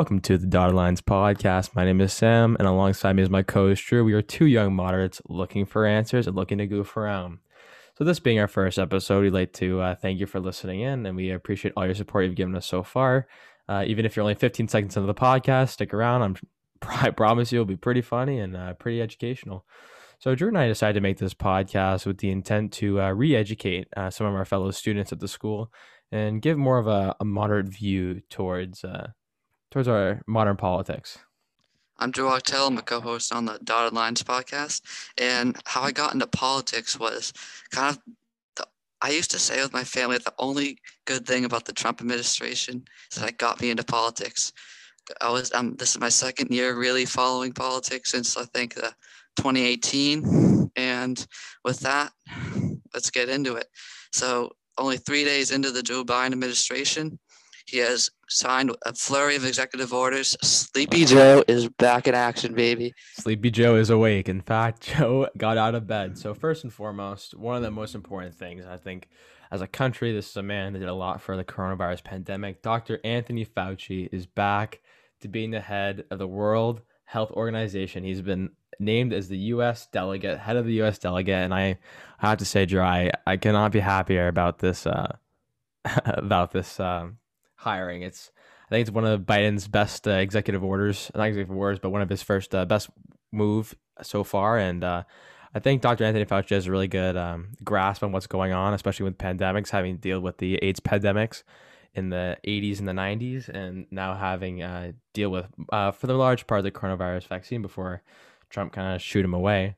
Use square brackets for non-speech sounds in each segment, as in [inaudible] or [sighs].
Welcome to the Dotted Lines podcast. My name is Sam, and alongside me is my co-host Drew. We are two young moderates looking for answers and looking to goof around. So, this being our first episode, we'd like to uh, thank you for listening in, and we appreciate all your support you've given us so far. Uh, even if you're only 15 seconds into the podcast, stick around. I'm, [laughs] I promise you it'll be pretty funny and uh, pretty educational. So, Drew and I decided to make this podcast with the intent to uh, re educate uh, some of our fellow students at the school and give more of a, a moderate view towards uh, towards our modern politics. I'm Drew Octel. I'm a co-host on the Dotted Lines podcast. And how I got into politics was kind of the, I used to say with my family that the only good thing about the Trump administration is that got me into politics. I was um, this is my second year really following politics since I think the 2018. And with that, let's get into it. So only three days into the Joe Biden administration, he has signed a flurry of executive orders. Sleepy Joe is back in action, baby. Sleepy Joe is awake. In fact, [laughs] Joe got out of bed. So, first and foremost, one of the most important things, I think, as a country, this is a man that did a lot for the coronavirus pandemic. Dr. Anthony Fauci is back to being the head of the World Health Organization. He's been named as the U.S. delegate, head of the U.S. delegate, and I, I have to say, I, I cannot be happier about this, uh, [laughs] about this um, hiring. It's I think it's one of Biden's best uh, executive orders, not executive orders, but one of his first uh, best move so far. And uh, I think Dr. Anthony Fauci has a really good um, grasp on what's going on, especially with pandemics, having to deal with the AIDS pandemics in the 80s and the 90s, and now having uh, deal with uh, for the large part the coronavirus vaccine before Trump kind of shoot him away.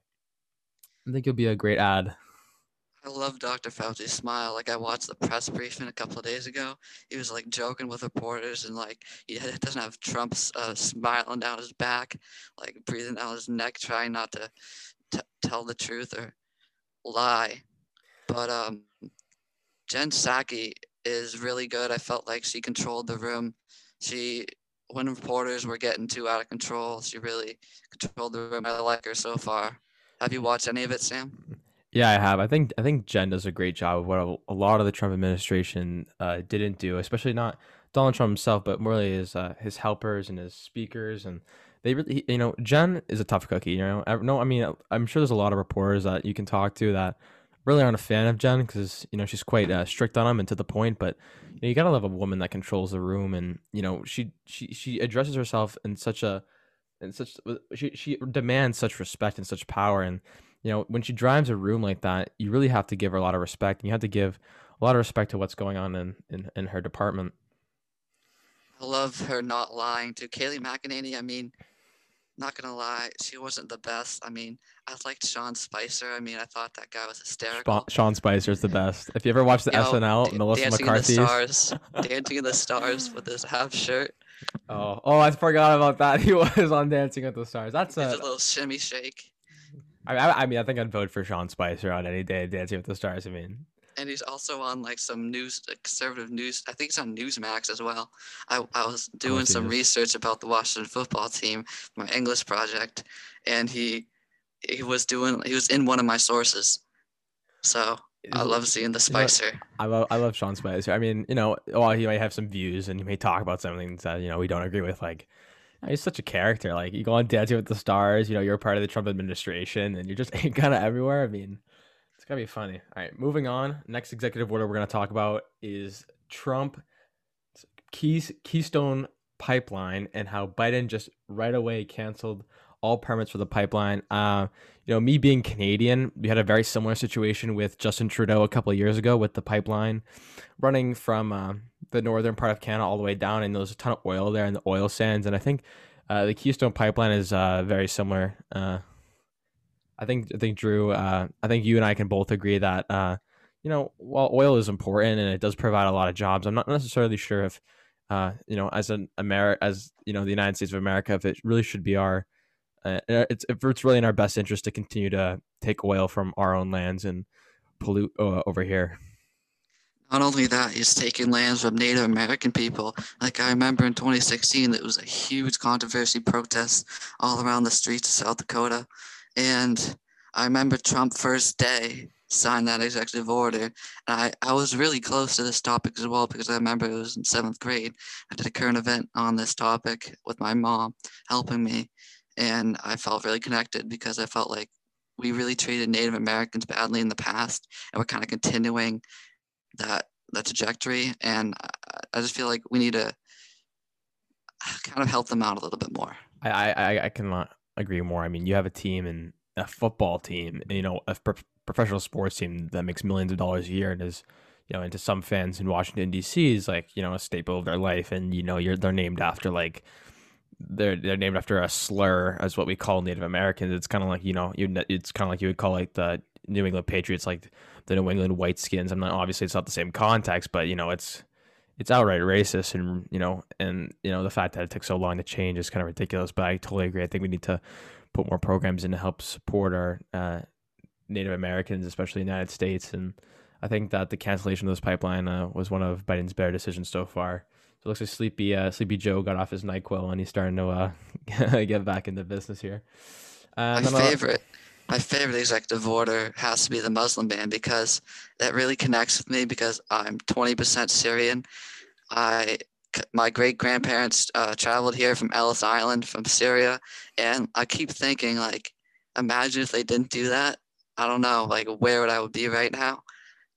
I think he'll be a great ad I love Dr. Fauci's smile. Like I watched the press briefing a couple of days ago. He was like joking with reporters and like he doesn't have Trump's uh, smiling down his back, like breathing down his neck, trying not to t- tell the truth or lie. But um, Jen Psaki is really good. I felt like she controlled the room. She when reporters were getting too out of control, she really controlled the room. I like her so far. Have you watched any of it, Sam? Yeah, I have. I think I think Jen does a great job of what a, a lot of the Trump administration uh, didn't do, especially not Donald Trump himself, but really his uh, his helpers and his speakers, and they really, you know, Jen is a tough cookie. You know, no, I mean, I'm sure there's a lot of reporters that you can talk to that really aren't a fan of Jen because you know she's quite uh, strict on them and to the point. But you, know, you gotta love a woman that controls the room, and you know, she she she addresses herself in such a and such she she demands such respect and such power and you know, when she drives a room like that, you really have to give her a lot of respect. And you have to give a lot of respect to what's going on in, in, in her department. I love her not lying to Kayleigh McEnany. I mean, not gonna lie, she wasn't the best. I mean, I liked Sean Spicer. I mean, I thought that guy was hysterical. Sean Spicer is the best. If you ever watched the you SNL, Melissa Dancing McCarthy, in the stars, [laughs] Dancing in the Stars with his half shirt. Oh, oh, I forgot about that. [laughs] He was on Dancing with the Stars. That's a, a little shimmy shake. I, I, mean, I think I'd vote for Sean Spicer on any day of Dancing with the Stars. I mean, and he's also on like some news, conservative news. I think he's on Newsmax as well. I, I was doing some research about the Washington football team, my English project, and he he was doing he was in one of my sources. So I love seeing the Spicer. I love I love Sean Spicer. I mean, you know, while he might have some views and he may talk about something that you know we don't agree with, like Oh, he's such a character. Like you go on Dancing with the Stars, you know, you're part of the Trump administration, and you're just [laughs] kind of everywhere. I mean, it's gonna be funny. All right, moving on. Next executive order we're gonna talk about is Trump Keys Keystone pipeline and how Biden just right away canceled all permits for the pipeline. Uh, you know, me being Canadian, we had a very similar situation with Justin Trudeau a couple of years ago with the pipeline running from uh, the northern part of Canada all the way down, and there's a ton of oil there in the oil sands. And I think uh, the Keystone Pipeline is uh, very similar. Uh, I think I think Drew, uh, I think you and I can both agree that you know while oil is important and it does provide a lot of jobs, I'm not necessarily sure if you know as an America as you know the United States of America if it really should be our uh, it's it's really in our best interest to continue to take oil from our own lands and pollute uh, over here. Not only that, he's taking lands from Native American people. Like I remember in 2016, there was a huge controversy protest all around the streets of South Dakota, and I remember Trump first day signed that executive order. And I, I was really close to this topic as well because I remember it was in seventh grade. I did a current event on this topic with my mom helping me. And I felt really connected because I felt like we really treated Native Americans badly in the past, and we're kind of continuing that that trajectory. And I, just feel like we need to kind of help them out a little bit more. I I, I cannot agree more. I mean, you have a team and a football team, you know, a pro- professional sports team that makes millions of dollars a year and is, you know, and to some fans in Washington D.C. is like you know a staple of their life, and you know, you're they're named after like they're they're named after a slur as what we call Native Americans. It's kind of like you know you it's kind of like you would call like the New England Patriots like the New England White Skins. I'm not obviously it's not the same context, but you know it's it's outright racist and you know and you know the fact that it took so long to change is kind of ridiculous. But I totally agree. I think we need to put more programs in to help support our uh, Native Americans, especially in the United States. And I think that the cancellation of this pipeline uh, was one of Biden's better decisions so far. So it looks like Sleepy uh, Sleepy Joe got off his Nyquil and he's starting to uh, [laughs] get back into business here. my favorite, my favorite executive order has to be the Muslim ban because that really connects with me because I'm 20% Syrian. I my great grandparents uh, traveled here from Ellis Island from Syria, and I keep thinking like, imagine if they didn't do that. I don't know, like where would I would be right now,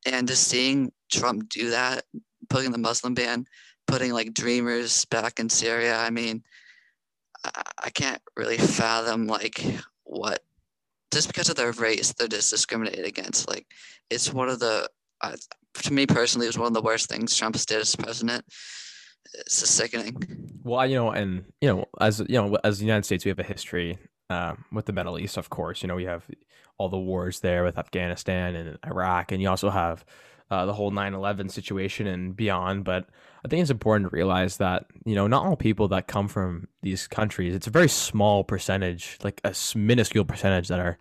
and just seeing Trump do that, putting the Muslim ban, putting like dreamers back in Syria. I mean, I, can't really fathom like what just because of their race they're just discriminated against. Like it's one of the uh, to me personally, it was one of the worst things Trump did as president it's just sickening. Well, you know, and you know, as you know, as the United States, we have a history uh, with the Middle East. Of course, you know, we have all the wars there with Afghanistan and Iraq, and you also have uh, the whole 9/11 situation and beyond. But I think it's important to realize that you know, not all people that come from these countries. It's a very small percentage, like a minuscule percentage, that are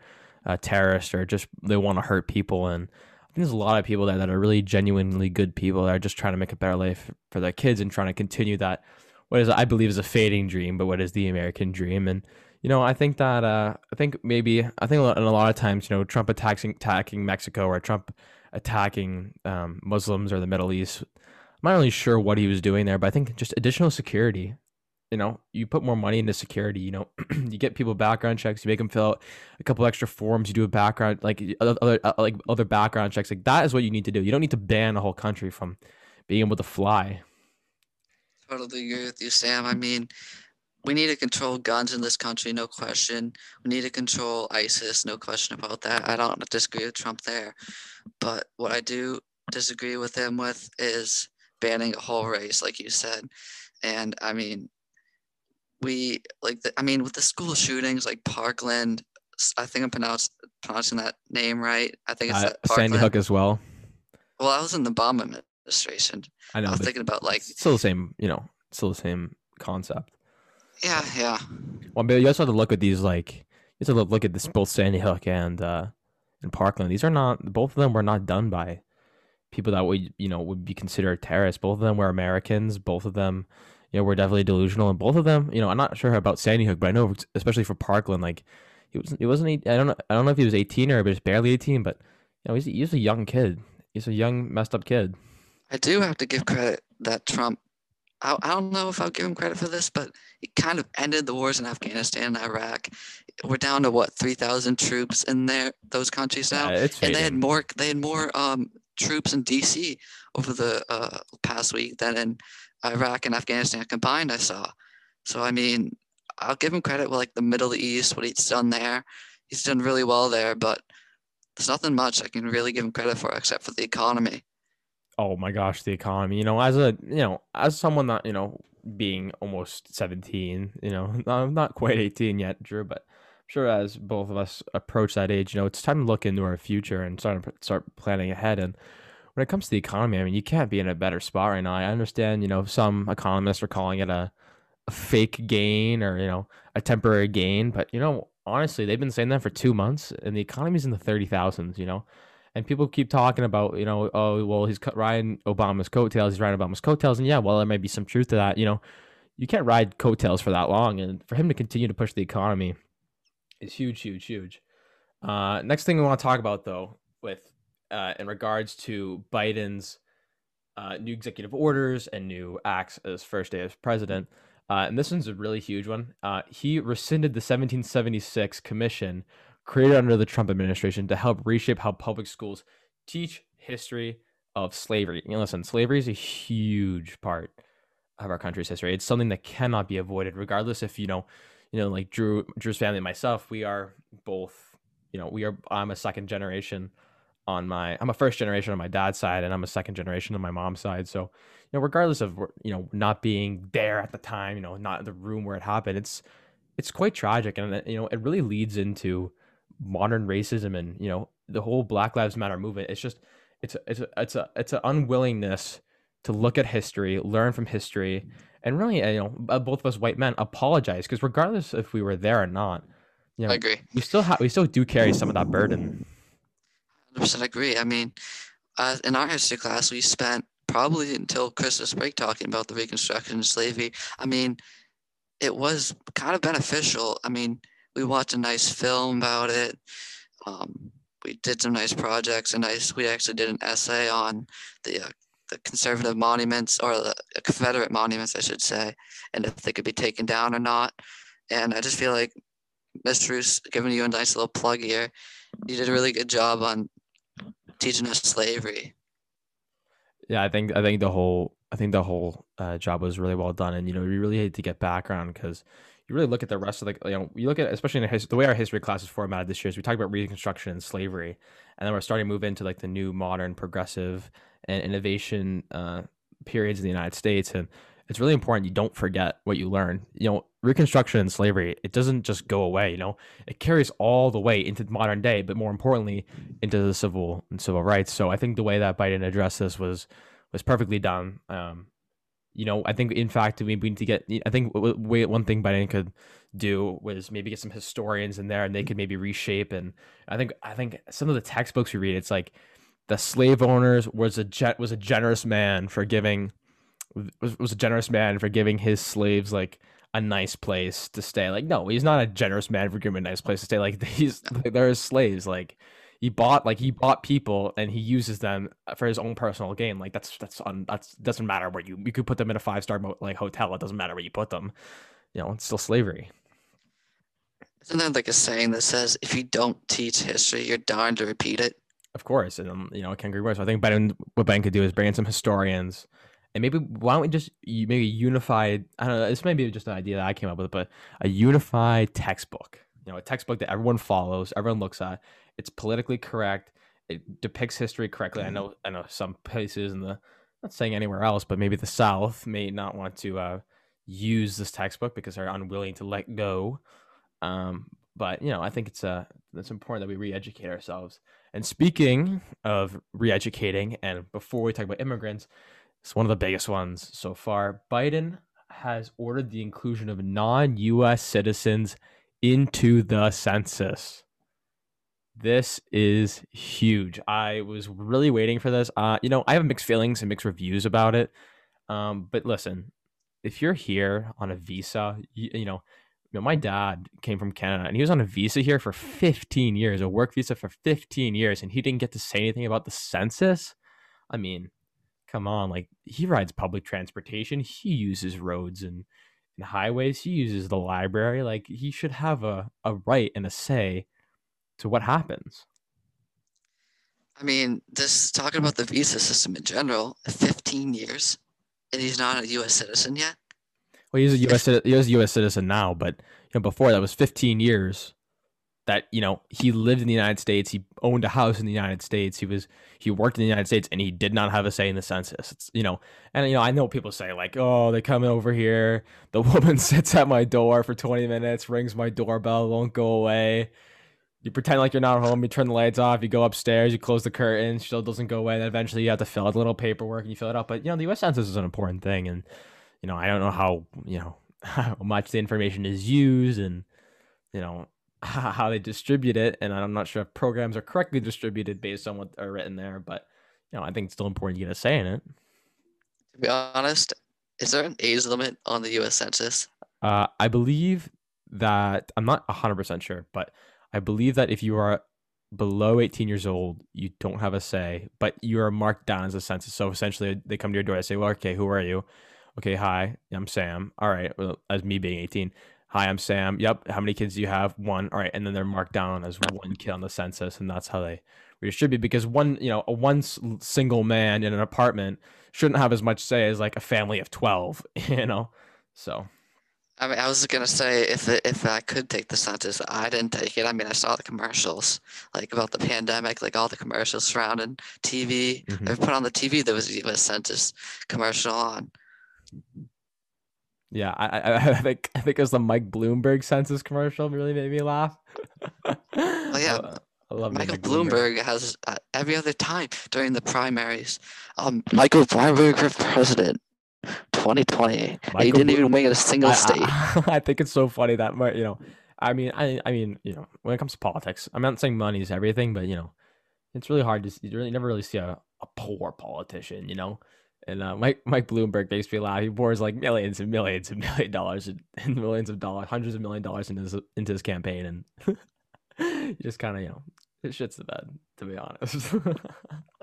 uh, terrorists or just they want to hurt people and I think there's a lot of people there that are really genuinely good people that are just trying to make a better life for their kids and trying to continue that what is I believe is a fading dream, but what is the American dream. And you know, I think that uh, I think maybe I think in a lot of times, you know, Trump attacking attacking Mexico or Trump attacking um, Muslims or the Middle East. I'm not really sure what he was doing there, but I think just additional security you know, you put more money into security. You know, [clears throat] you get people background checks. You make them fill out a couple extra forms. You do a background like other uh, like other background checks. Like that is what you need to do. You don't need to ban a whole country from being able to fly. Totally agree with you, Sam. I mean, we need to control guns in this country, no question. We need to control ISIS, no question about that. I don't disagree with Trump there. But what I do disagree with him with is banning a whole race, like you said. And I mean, we like the, I mean with the school shootings like Parkland, I think I'm pronounced, pronouncing that name right. I think it's uh, Sandy Hook as well. Well, I was in the Obama administration. I know. I was thinking about like still the same, you know, still the same concept. Yeah, yeah. Well, but you also have to look at these like you have to look at this both Sandy Hook and uh and Parkland. These are not both of them were not done by people that would you know would be considered terrorists. Both of them were Americans. Both of them you know, were definitely delusional. And both of them, you know, I'm not sure about Sandy Hook, but I know especially for Parkland, like he was, he wasn't, I don't know, I don't know if he was 18 or just barely 18, but you know, he's, he's a young kid. He's a young, messed up kid. I do have to give credit that Trump. I, I don't know if I'll give him credit for this, but he kind of ended the wars in Afghanistan and Iraq. We're down to what 3,000 troops in there, those countries now, yeah, and they had more. They had more um, troops in D.C. over the uh, past week than in Iraq and Afghanistan combined, I saw. So I mean, I'll give him credit with like the Middle East, what he's done there. He's done really well there, but there's nothing much I can really give him credit for except for the economy. Oh my gosh, the economy. You know, as a you know, as someone that, you know, being almost 17, you know, [laughs] I'm not quite 18 yet, Drew, but I'm sure as both of us approach that age, you know, it's time to look into our future and start start planning ahead and when it comes to the economy, I mean, you can't be in a better spot right now. I understand, you know, some economists are calling it a, a fake gain or, you know, a temporary gain. But, you know, honestly, they've been saying that for two months and the economy's in the 30,000s, you know. And people keep talking about, you know, oh, well, he's riding Obama's coattails. He's riding Obama's coattails. And yeah, well, there might be some truth to that. You know, you can't ride coattails for that long. And for him to continue to push the economy is huge, huge, huge. Uh, next thing we want to talk about, though, with uh, in regards to Biden's uh, new executive orders and new acts as first day as president. Uh, and this one's a really huge one. Uh, he rescinded the 1776 commission created under the Trump administration to help reshape how public schools teach history of slavery. You know, listen, slavery is a huge part of our country's history. It's something that cannot be avoided, regardless if you know, you know, like Drew, Drew's family and myself, we are both, you know, we are. I'm a second generation on my I'm a first generation on my dad's side and I'm a second generation on my mom's side. So, you know, regardless of you know not being there at the time, you know, not in the room where it happened, it's it's quite tragic and you know, it really leads into modern racism and, you know, the whole Black Lives Matter movement. It's just it's a, it's a, it's a it's an unwillingness to look at history, learn from history, and really, you know, both of us white men apologize because regardless if we were there or not, you know, I agree. We still have we still do carry some of that burden. 100% agree. I mean, uh, in our history class, we spent probably until Christmas break talking about the Reconstruction and slavery. I mean, it was kind of beneficial. I mean, we watched a nice film about it. Um, we did some nice projects. A nice. We actually did an essay on the uh, the conservative monuments or the Confederate monuments, I should say, and if they could be taken down or not. And I just feel like Mr. Roos giving you a nice little plug here. You did a really good job on teaching us slavery. Yeah, I think I think the whole I think the whole uh, job was really well done, and you know we really had to get background because you really look at the rest of the you know you look at especially in his, the way our history class is formatted this year is we talk about Reconstruction and slavery, and then we're starting to move into like the new modern progressive and innovation uh, periods in the United States, and it's really important you don't forget what you learn. You know, Reconstruction and slavery, it doesn't just go away, you know, it carries all the way into modern day, but more importantly, into the civil and civil rights. So I think the way that Biden addressed this was was perfectly done. Um, you know, I think in fact we need to get. I think one thing Biden could do was maybe get some historians in there, and they could maybe reshape. And I think I think some of the textbooks we read, it's like the slave owners was a jet was a generous man for giving was, was a generous man for giving his slaves like a nice place to stay. Like, no, he's not a generous man for giving a nice place to stay. Like, [laughs] he's like, they're slaves. Like, he bought like he bought people and he uses them for his own personal gain. Like, that's that's on that's doesn't matter where you you could put them in a five star like hotel. It doesn't matter where you put them. You know, it's still slavery. Isn't there like a saying that says if you don't teach history, you're dying to repeat it? Of course, and um, you know, I can't agree more. So I think Biden, what Biden could do is bring in some historians and maybe why don't we just maybe unified i don't know this may be just an idea that i came up with but a unified textbook you know a textbook that everyone follows everyone looks at it's politically correct it depicts history correctly i know i know some places in the not saying anywhere else but maybe the south may not want to uh, use this textbook because they're unwilling to let go um, but you know i think it's uh it's important that we re-educate ourselves and speaking of re-educating and before we talk about immigrants it's one of the biggest ones so far. Biden has ordered the inclusion of non US citizens into the census. This is huge. I was really waiting for this. Uh, you know, I have mixed feelings and mixed reviews about it. Um, but listen, if you're here on a visa, you, you know, you know, my dad came from Canada and he was on a visa here for 15 years, a work visa for 15 years, and he didn't get to say anything about the census. I mean, come on, like he rides public transportation, he uses roads and, and highways, he uses the library. Like he should have a, a right and a say to what happens. I mean, this talking about the visa system in general, 15 years, and he's not a U.S. citizen yet. Well, he's a U.S. He is a U.S. citizen now, but you know, before that was 15 years that you know he lived in the United States, he owned a house in the United States, he was he worked in the United States, and he did not have a say in the census. It's, you know, and you know I know people say like, oh, they come over here, the [laughs] woman sits at my door for twenty minutes, rings my doorbell, won't go away. You pretend like you're not home, you turn the lights off, you go upstairs, you close the curtains, still doesn't go away. Then eventually you have to fill out a little paperwork and you fill it out. But you know, the U.S. Census is an important thing, and you know I don't know how you know [laughs] how much the information is used and you know [laughs] how they distribute it, and I'm not sure if programs are correctly distributed based on what are written there. But you know, I think it's still important to get a say in it. To be honest, is there an age limit on the U.S. Census? Uh, I believe that I'm not 100 percent sure, but I believe that if you are below 18 years old, you don't have a say, but you are marked down as a census. So essentially, they come to your door. and say, "Well, okay, who are you? Okay, hi, I'm Sam. All right, well, as me being 18, hi, I'm Sam. Yep. How many kids do you have? One. All right, and then they're marked down as one kid on the census, and that's how they redistribute. Because one, you know, a one single man in an apartment shouldn't have as much say as like a family of 12. [laughs] You know, so. I mean, I was gonna say if it, if I could take the census, I didn't take it. I mean, I saw the commercials like about the pandemic, like all the commercials surrounding TV. Mhm. They put on the TV. There was even a census commercial on. Yeah, I, I, I think I think it was the Mike Bloomberg census commercial really made me laugh. Oh yeah, [laughs] I, I love Michael Mike Bloomberg has uh, every other time during the primaries. Um, Michael Bloomberg for president, 2020. he didn't even win a single I, state. I, [laughs] I think it's so funny that you know, I mean, I I mean, you know, when it comes to politics, I'm not saying money is everything, but you know, it's really hard to see, you really never really see a, a poor politician, you know. And uh, Mike Mike Bloomberg makes me laugh. He pours like millions and millions and [laughs] million dollars and, and millions of dollars, hundreds of million dollars into his into his campaign, and [laughs] just kind of you know, it shits the bed to be honest.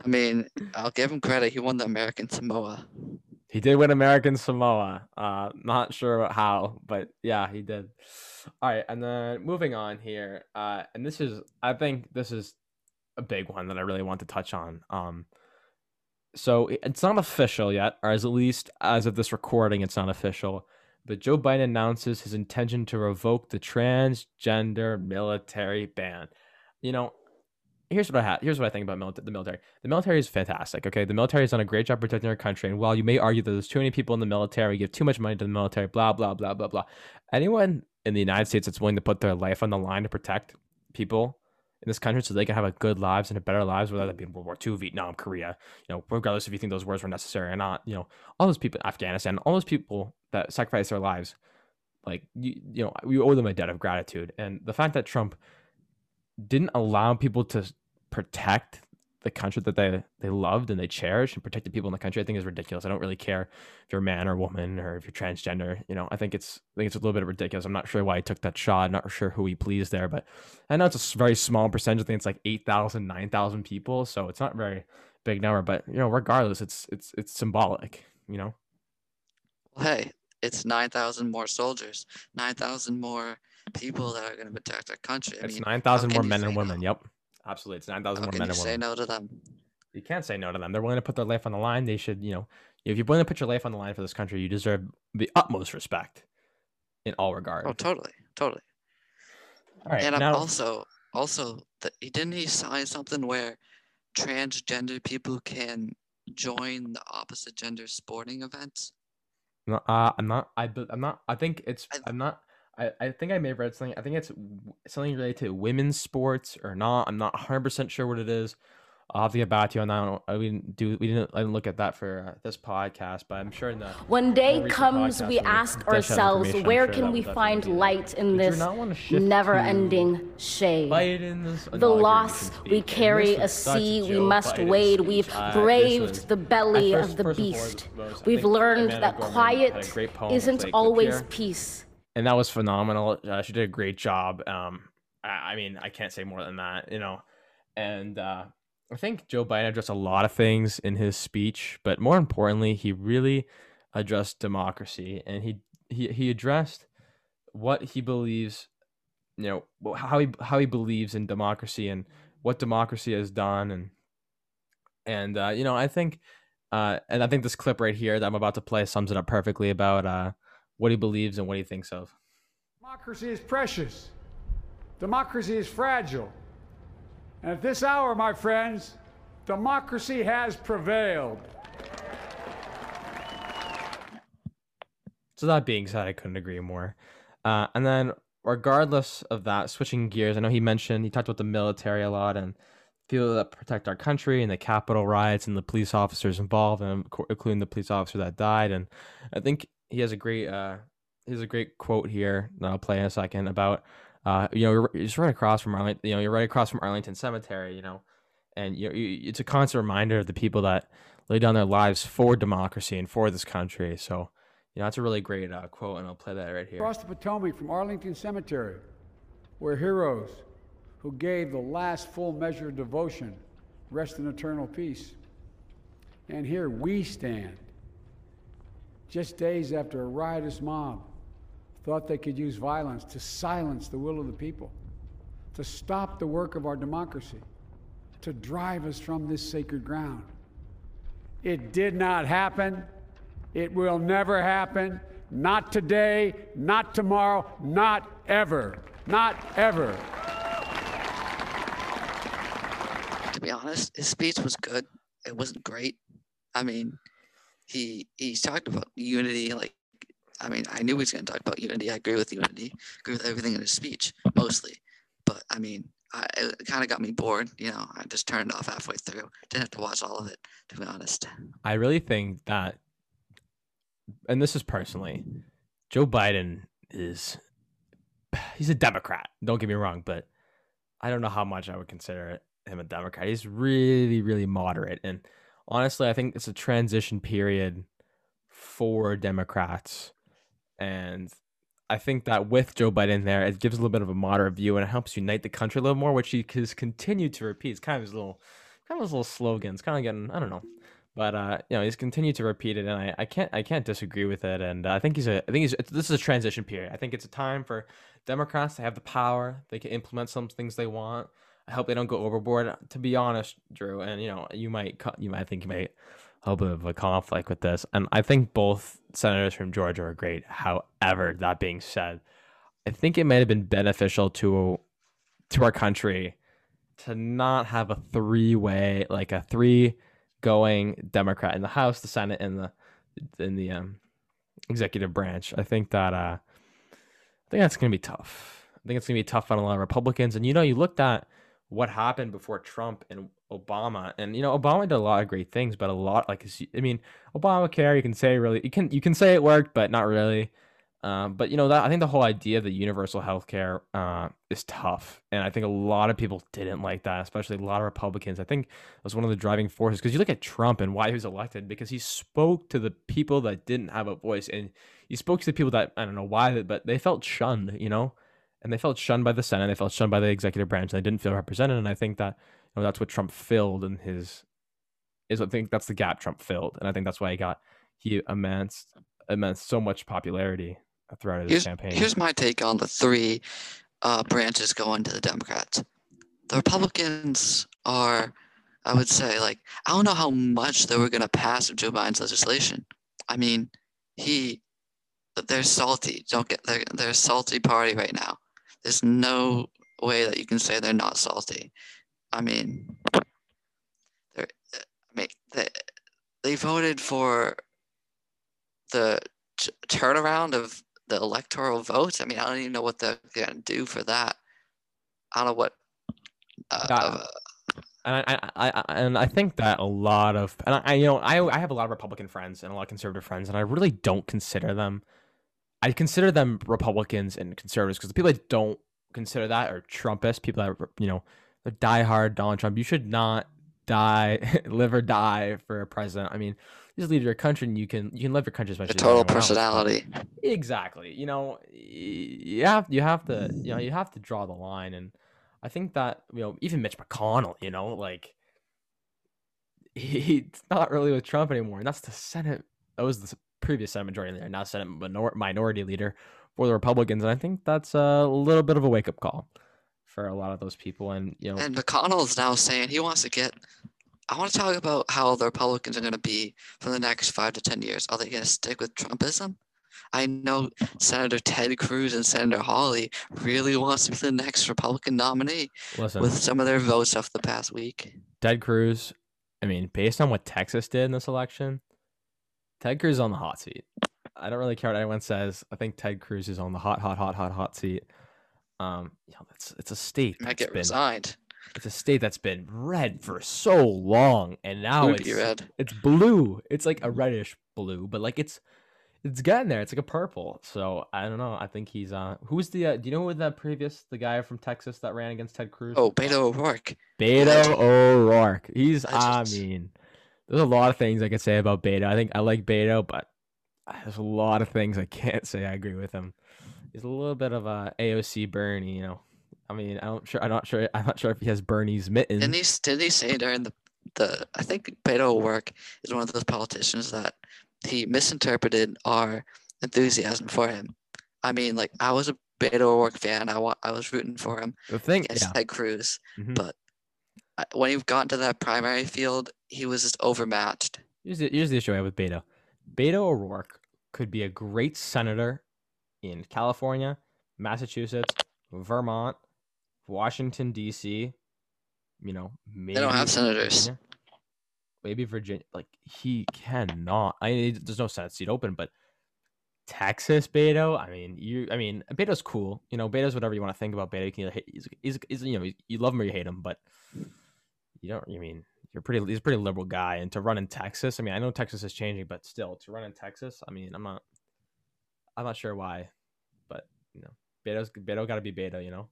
I mean, I'll give him credit. He won the American Samoa. He did win American Samoa. Uh, not sure how, but yeah, he did. All right, and then moving on here, uh, and this is, I think this is a big one that I really want to touch on. Um, so it's not official yet, or as at least as of this recording, it's not official. But Joe Biden announces his intention to revoke the transgender military ban. You know, here's what I have. Here's what I think about mili- the military. The military is fantastic. Okay, the military has done a great job protecting our country. And while you may argue that there's too many people in the military, give too much money to the military, blah blah blah blah blah. Anyone in the United States that's willing to put their life on the line to protect people in this country so they can have a good lives and a better lives, whether that be World War II, Vietnam, Korea, you know, regardless if you think those wars were necessary or not, you know, all those people, in Afghanistan, all those people that sacrificed their lives, like you, you know, we owe them a debt of gratitude. And the fact that Trump didn't allow people to protect the country that they they loved and they cherished and protected people in the country, I think is ridiculous. I don't really care if you're a man or woman or if you're transgender. You know, I think it's I think it's a little bit ridiculous. I'm not sure why he took that shot. I'm not sure who he pleased there, but I know it's a very small percentage. I think it's like 8,000, 9,000 people, so it's not a very big number. But you know, regardless, it's it's it's symbolic. You know, Well, hey, it's 9,000 more soldiers, 9,000 more people that are going to protect our country. I it's mean, nine thousand more men and women. Yep, absolutely, it's nine thousand more can men you and say women. no to them? You can't say no to them. They're willing to put their life on the line. They should, you know, if you're willing to put your life on the line for this country, you deserve the utmost respect in all regards. Oh, totally, totally. all right, and now also, also, the, he didn't he sign something where transgender people can join the opposite gender sporting events? No, uh, I'm not. I, I'm not. I think it's. I- I'm not. I, I think I may have read something. I think it's something related to women's sports or not. I'm not 100 percent sure what it is. I'll have to get back to you on that. I I didn't do. We didn't. I didn't look at that for uh, this podcast, but I'm sure in the. When day comes, we ask ourselves, where sure can we find light in this not wanna shift never to ending shade? The loss we carry a sea we must wade. We've Uh, braved was- the belly first- of the beast. We've learned Amanda that Gorman quiet isn't always peace. And that was phenomenal. Uh, she did a great job. Um, I, I mean, I can't say more than that, you know. And uh, I think Joe Biden addressed a lot of things in his speech, but more importantly, he really addressed democracy, and he he he addressed what he believes, you know, how he how he believes in democracy and what democracy has done, and and uh, you know, I think. Uh, and I think this clip right here that I'm about to play sums it up perfectly about uh, what he believes and what he thinks of. Democracy is precious. Democracy is fragile. And at this hour, my friends, democracy has prevailed. So that being said, I couldn't agree more. Uh, and then, regardless of that, switching gears, I know he mentioned he talked about the military a lot and people that protect our country and the Capitol riots and the police officers involved, and including the police officer that died. And I think he has a great uh, he has a great quote here that I'll play in a second about uh, you know you're, just right across from Arlington, you know you're right across from Arlington Cemetery, you know, and you, you it's a constant reminder of the people that lay down their lives for democracy and for this country. So. You know, that's a really great uh, quote, and I'll play that right here. Across the Potomac from Arlington Cemetery where heroes who gave the last full measure of devotion, rest in eternal peace. And here we stand, just days after a riotous mob thought they could use violence to silence the will of the people, to stop the work of our democracy, to drive us from this sacred ground. It did not happen. It will never happen. Not today, not tomorrow, not ever. Not ever. To be honest, his speech was good. It wasn't great. I mean, he he talked about unity. Like, I mean, I knew he was going to talk about unity. I agree with unity. Agree with everything in his speech, mostly. But I mean, I, it kind of got me bored. You know, I just turned it off halfway through. Didn't have to watch all of it, to be honest. I really think that, and this is personally, Joe Biden is he's a Democrat. Don't get me wrong, but I don't know how much I would consider him a Democrat. He's really, really moderate, and honestly, I think it's a transition period for Democrats, and I think that with Joe Biden there, it gives a little bit of a moderate view and it helps unite the country a little more, which he has continued to repeat. It's kind of his little, kind of his little slogans, kind of getting, I don't know, but uh, you know, he's continued to repeat it, and I, I can't, I can't disagree with it. And I think he's a, I think he's, this is a transition period. I think it's a time for Democrats to have the power; they can implement some things they want. Hope they don't go overboard. To be honest, Drew, and you know, you might, you might think you might bit of a conflict with this. And I think both senators from Georgia are great. However, that being said, I think it might have been beneficial to to our country to not have a three way like a three going Democrat in the House, the Senate, and the in the um, executive branch. I think that uh, I think that's gonna be tough. I think it's gonna be tough on a lot of Republicans. And you know, you looked at what happened before Trump and Obama. And you know, Obama did a lot of great things, but a lot like I mean, Obamacare, you can say really, you can you can say it worked, but not really. Um, but you know that I think the whole idea of the universal health care uh, is tough, and I think a lot of people didn't like that, especially a lot of Republicans. I think it was one of the driving forces because you look at Trump and why he was elected because he spoke to the people that didn't have a voice, and he spoke to the people that I don't know why, but they felt shunned, you know, and they felt shunned by the Senate, they felt shunned by the executive branch, and they didn't feel represented. And I think that know, that's what Trump filled in his is what I think that's the gap Trump filled, and I think that's why he got he immense immense so much popularity throughout his here's, campaign. Here's my take on the three uh, branches going to the Democrats. The Republicans are, I would say, like I don't know how much they were going to pass of Joe Biden's legislation. I mean, he they're salty. Don't get they're they're a salty party right now. There's no way that you can say they're not salty. I mean, they're, I mean, they, they voted for the t- turnaround of the electoral vote. I mean, I don't even know what they're gonna do for that. I don't know what. Uh, uh, and I, I, I, and I think that a lot of, and I, you know, I, I have a lot of Republican friends and a lot of conservative friends, and I really don't consider them. I consider them Republicans and conservatives because the people that don't consider that are Trumpists, people that are, you know the diehard Donald Trump. You should not die, [laughs] live or die for a president. I mean, just leave your country and you can you can live your country especially. The total personality. Else. Exactly. You know, you have you have to you know you have to draw the line, and I think that you know even Mitch McConnell, you know, like he's not really with Trump anymore, and that's the Senate. That was the previous Senate majority leader, now Senate minor- minority leader for the Republicans, and I think that's a little bit of a wake up call for a lot of those people. And you know, and McConnell is now saying he wants to get. I want to talk about how the Republicans are going to be for the next five to ten years. Are they going to stick with Trumpism? I know Senator Ted Cruz and Senator Hawley really wants to be the next Republican nominee Listen, with some of their votes off the past week. Ted Cruz, I mean, based on what Texas did in this election, Ted Cruz is on the hot seat. I don't really care what anyone says. I think Ted Cruz is on the hot, hot, hot, hot, hot seat. Um, you know, it's it's a state. Might get been, resigned. It's a state that's been red for so long, and now it's red. It's blue. It's like a reddish blue, but like it's it's getting there. It's like a purple. So I don't know. I think he's uh who's the uh, do you know who the previous the guy from Texas that ran against Ted Cruz? Oh, Beto O'Rourke. Beto O'Rourke. He's I mean, there's a lot of things I could say about Beto. I think I like Beto, but there's a lot of things I can't say I agree with him he's a little bit of a AOC Bernie, you know. I mean, I don't sure. I'm not sure. I'm not sure if he has Bernie's mittens. Didn't he, didn't he say during the, the I think Beto O'Rourke is one of those politicians that he misinterpreted our enthusiasm for him. I mean, like I was a Beto O'Rourke fan. I wa- I was rooting for him the thing, against yeah. Ted Cruz, Mhm. but when he got into that primary field, he was just overmatched. Here's the, here's the issue I have with Beto. Beto O'Rourke could be a great senator in California, Massachusetts, Vermont, Washington D.C. You know, maybe They don't have senators. Virginia. Maybe Virginia. Like he cannot. I mean, there's no Senate seat open, but Texas Beto. I mean, you. I mean, Beto's cool. You know, Beto's whatever you want to think about Beto. You can he's, he's, he's, you know, you love him or you hate him, but you don't. You mean you're pretty. He's a pretty liberal guy, and to run in Texas. I mean, I know Texas is changing, but still, to run in Texas. I mean, I'm not. I'm not sure why, but you know, Beto's Beto got to be Beto. You know.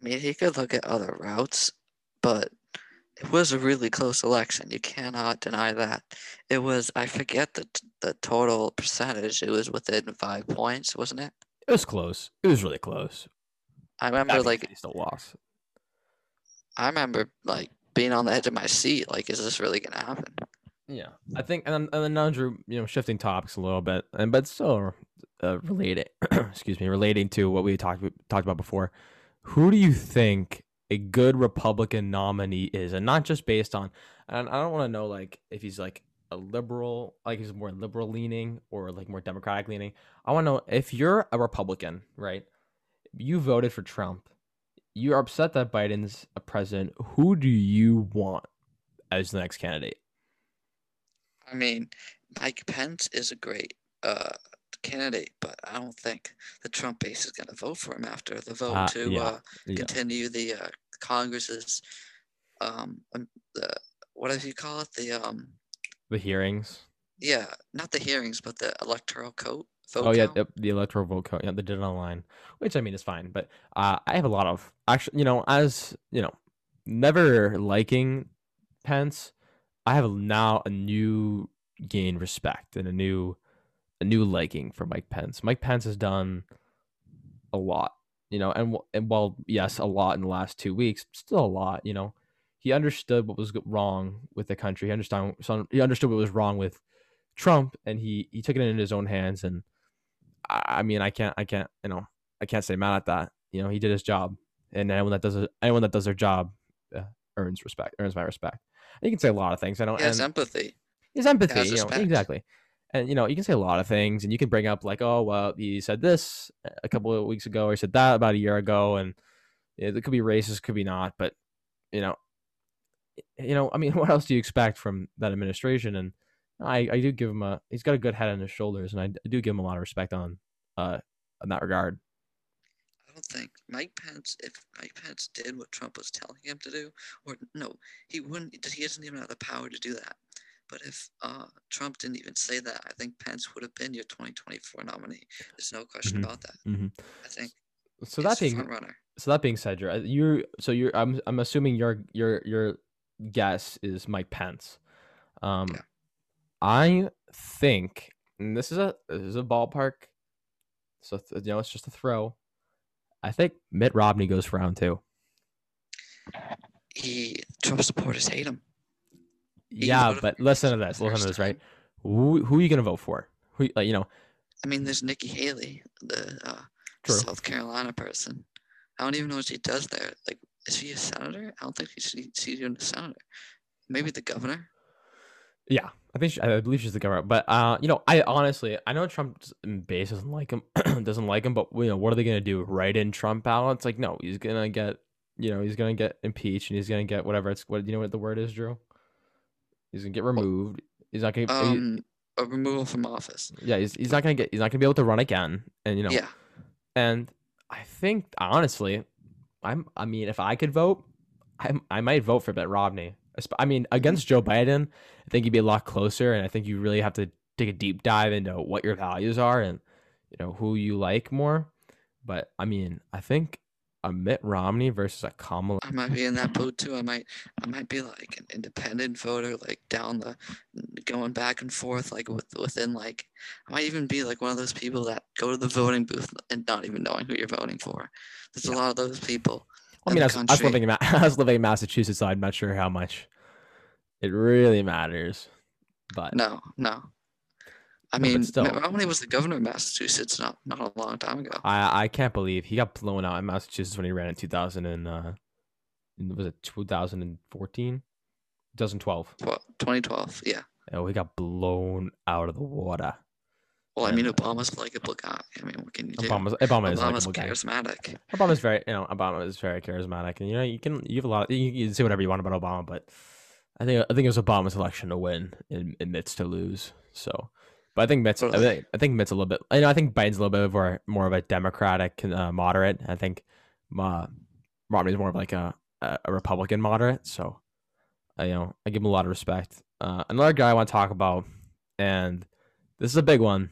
I mean, he could look at other routes, but it was a really close election. You cannot deny that. It was, I forget the t- the total percentage. It was within five points, wasn't it? It was close. It was really close. I remember like he still lost. I remember like being on the edge of my seat. Like, is this really gonna happen? Yeah, I think, and then, and then now, Drew, you know, shifting topics a little bit, and but still uh, related. [clears throat] excuse me, relating to what we talked talked about before. Who do you think a good Republican nominee is, and not just based on? And I don't want to know like if he's like a liberal, like he's more liberal leaning or like more Democratic leaning. I want to know if you're a Republican, right? You voted for Trump. You're upset that Biden's a president. Who do you want as the next candidate? I mean, Mike Pence is a great uh candidate, but I don't think the Trump base is gonna vote for him after the vote Uh, to yeah, uh, Yeah. continue the uh, Congress's um um, the what do you call it the um The hearings. yeah not the hearings but the electoral coat oh yeah, yep, the electoral vote count. Yeah, they did it online, which I mean is fine. But uh, I have a lot of actually, you know, as you know, never liking Pence, I have now a new gain respect and a new a new liking for Mike Pence. Mike Pence has done a lot, you know, and and while yes, a lot in the last two weeks, still a lot, you know. He understood what was wrong with the country. He understand he understood what was wrong with Trump, and he he took it in his own hands. And I, mean, I can't I can't you know I can't say mad at that. You know, he did his job, and anyone that does it, anyone that does their job uh, earns respect, earns my respect. And you can say a lot of things. I don't. he has empathy his empathy, has you know, exactly. And you know, you can say a lot of things, and you can bring up like, oh, well, he said this a couple of weeks ago, or he said that about a year ago, and it could be racist, could be not, but you know, you know, I mean, [laughs] what else do you expect from that administration? And I, I do give him a, he's got a good head on his shoulders, and I, do give him a lot of respect on, uh, in that regard. I don't think Mike Pence, if Mike Pence did what Trump was telling him to do, or no, he wouldn't. He doesn't even have the power to do that. But if uh, Trump didn't even say that, I think Pence would have been your 2024 nominee. There's no question Mhm. about that. Mm-hmm. I think So he's that being, front runner. so that being said, uh, you're so you're I'm I'm assuming your your your guess is Mike Pence. Um, Yeah. I think, and this is a this is a ballpark, so th- you know it's just a throw. I think Mitt Romney goes for round two. He Trump supporters hate him. He yeah, but listen to this. Listen to this, right? Who who are you gonna vote for? Who like you know? I mean, there's Nikki Haley, the uh, South Carolina person. I don't even know what she does there. Like, is she a senator? I don't think she's she's even a senator. Maybe the governor. Yeah, I think she, I believe she's the governor. But uh, you know, I honestly I know Trump's base doesn't like him, [clears throat] doesn't like him. But you know, what are they gonna do? Write in Trump ballots? Like, no, he's gonna get you know he's gonna get impeached and he's gonna get whatever it's what do you know what the word is, Drew? He's gonna get removed. He's not gonna. he- Um, a removal from office. yeah, he's, he's not gonna get. He's not gonna be able to run again. And you know, Yeah. And I think honestly, I'm. I mean, if I could vote, I I might vote for Mitt Romney. I mean, mm-hmm. against Joe Biden, I think you'd be a lot closer, and I think you really have to take a deep dive into what your values are and you know who you like more. But I mean, I think a Mitt Romney versus a Kamala. I might be in that boat too. I might I might be like an independent voter, like down the going back and forth like with, within like I might even be like one of those people that go to the voting booth and not even knowing who you're voting for. There's a lot of those people. I mean, I was, living in [laughs] was living in Massachusetts, so I'm not sure how much it really matters. But No, no. I No, mean, still. Mitt Romney was the governor of Massachusetts not not a long time ago. I I can't believe he got blown out in Massachusetts when he ran in 2000 and uh, was it 2014, 2012? 2012. Yeah. Oh, he got blown out of the water. Well, I mean, Obama's like a likable guy. I mean, what can you do? Obama's Obama is Obama's charismatic. Obama's very, you know, Obama is very charismatic, and you know, you can you have a lot. Of, you, you can say whatever you want about Obama, but I think I think it was Obama's election to win and, and Mitt's to lose. So, but I think Mitt's, I think, I think Mitt's a little bit. You know, I think Biden's a little bit more more of a Democratic uh, moderate. I think uh, Romney's more of like a a, a Republican moderate. So, I, you know, I give him a lot of respect. Uh, another guy I want to talk about, and this is a big one.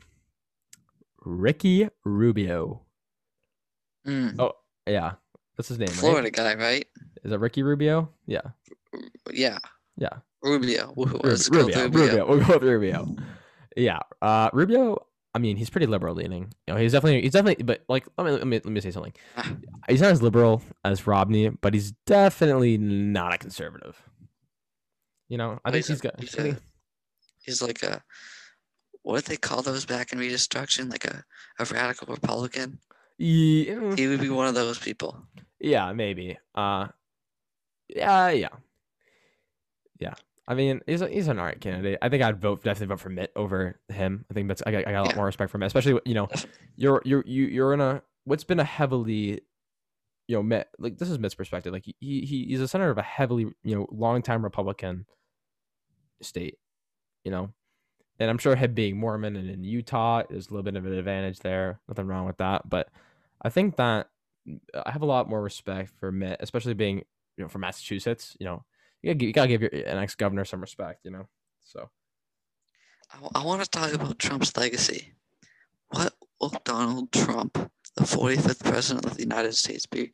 Ricky Rubio. Mm. Oh, yeah, that's his name, right? Florida guy, right? Is it Ricky Rubio? Yeah, Yeah. yeah. Rubio. Woo, Rub- Let's go Rubio, Rubio. Rubio. We'll go with Rubio. Yeah, uh, Rubio. I mean, he's pretty liberal leaning. You know, he's definitely, he's definitely, but like, let me, let me, let me say something. Ah. He's not as liberal as Romney, but he's definitely not a conservative. You know, I think he's a- he's got. he's a- He's like a what did they call those back in Reconstruction? Like a, a radical Republican. yeah, He would be one of those people. yeah, maybe. Uh, yeah, yeah, yeah. I mean, he's a, he's an alright candidate. I think I'd vote definitely vote for Mitt over him. I think that's I got, I got a lot Yeah. more respect for Mitt, especially you know you're you're you you're in a what's been a heavily you know Mitt like this is Mitt's perspective like he he he's a senator of a heavily you know longtime Republican state you know and I'm sure him being Mormon and in Utah is a little bit of an advantage there nothing wrong with that but I think that uh, I have a lot more respect for Mitt especially being you know from Massachusetts you know you gotta, you gotta give your an ex governor some respect you know so I, want to talk about Trump's legacy. What will Donald Trump, the 45th president of the United States, be,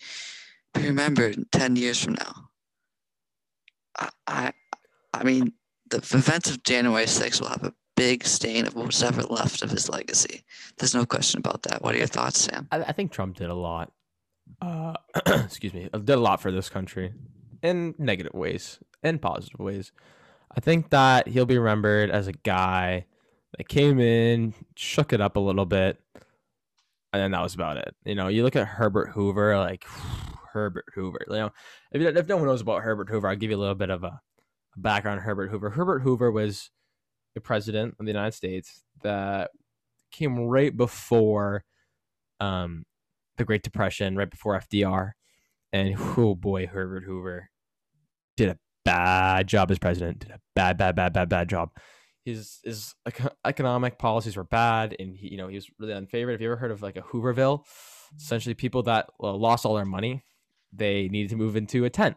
be remembered 10 years from now? I, I, I mean, the events of January 6th will have a big stain of what's ever left of his legacy. There's no question about that. What are your thoughts, Sam? I, I think Trump did a lot. Uh, [clears throat] excuse me, did a lot for this country in negative ways and positive ways. I think that he'll be remembered as a guy that came in, shook it up a little bit, and then that was about it. You know, you look at Herbert Hoover, like [sighs] Herbert Hoover. You know, if, if no one knows about Herbert Hoover, I'll give you a little bit of a, background Herbert Hoover. Herbert Hoover was the president of the United States that came right before um, the Great Depression, right before FDR. And oh boy, Herbert Hoover did a bad job as president. Did a bad, bad, bad, bad, bad job. His his economic policies were bad, and he, you know, he was really unfavored. Have you ever heard of like a Hooverville? Essentially, people that uh, lost all their money, they needed to move into a tent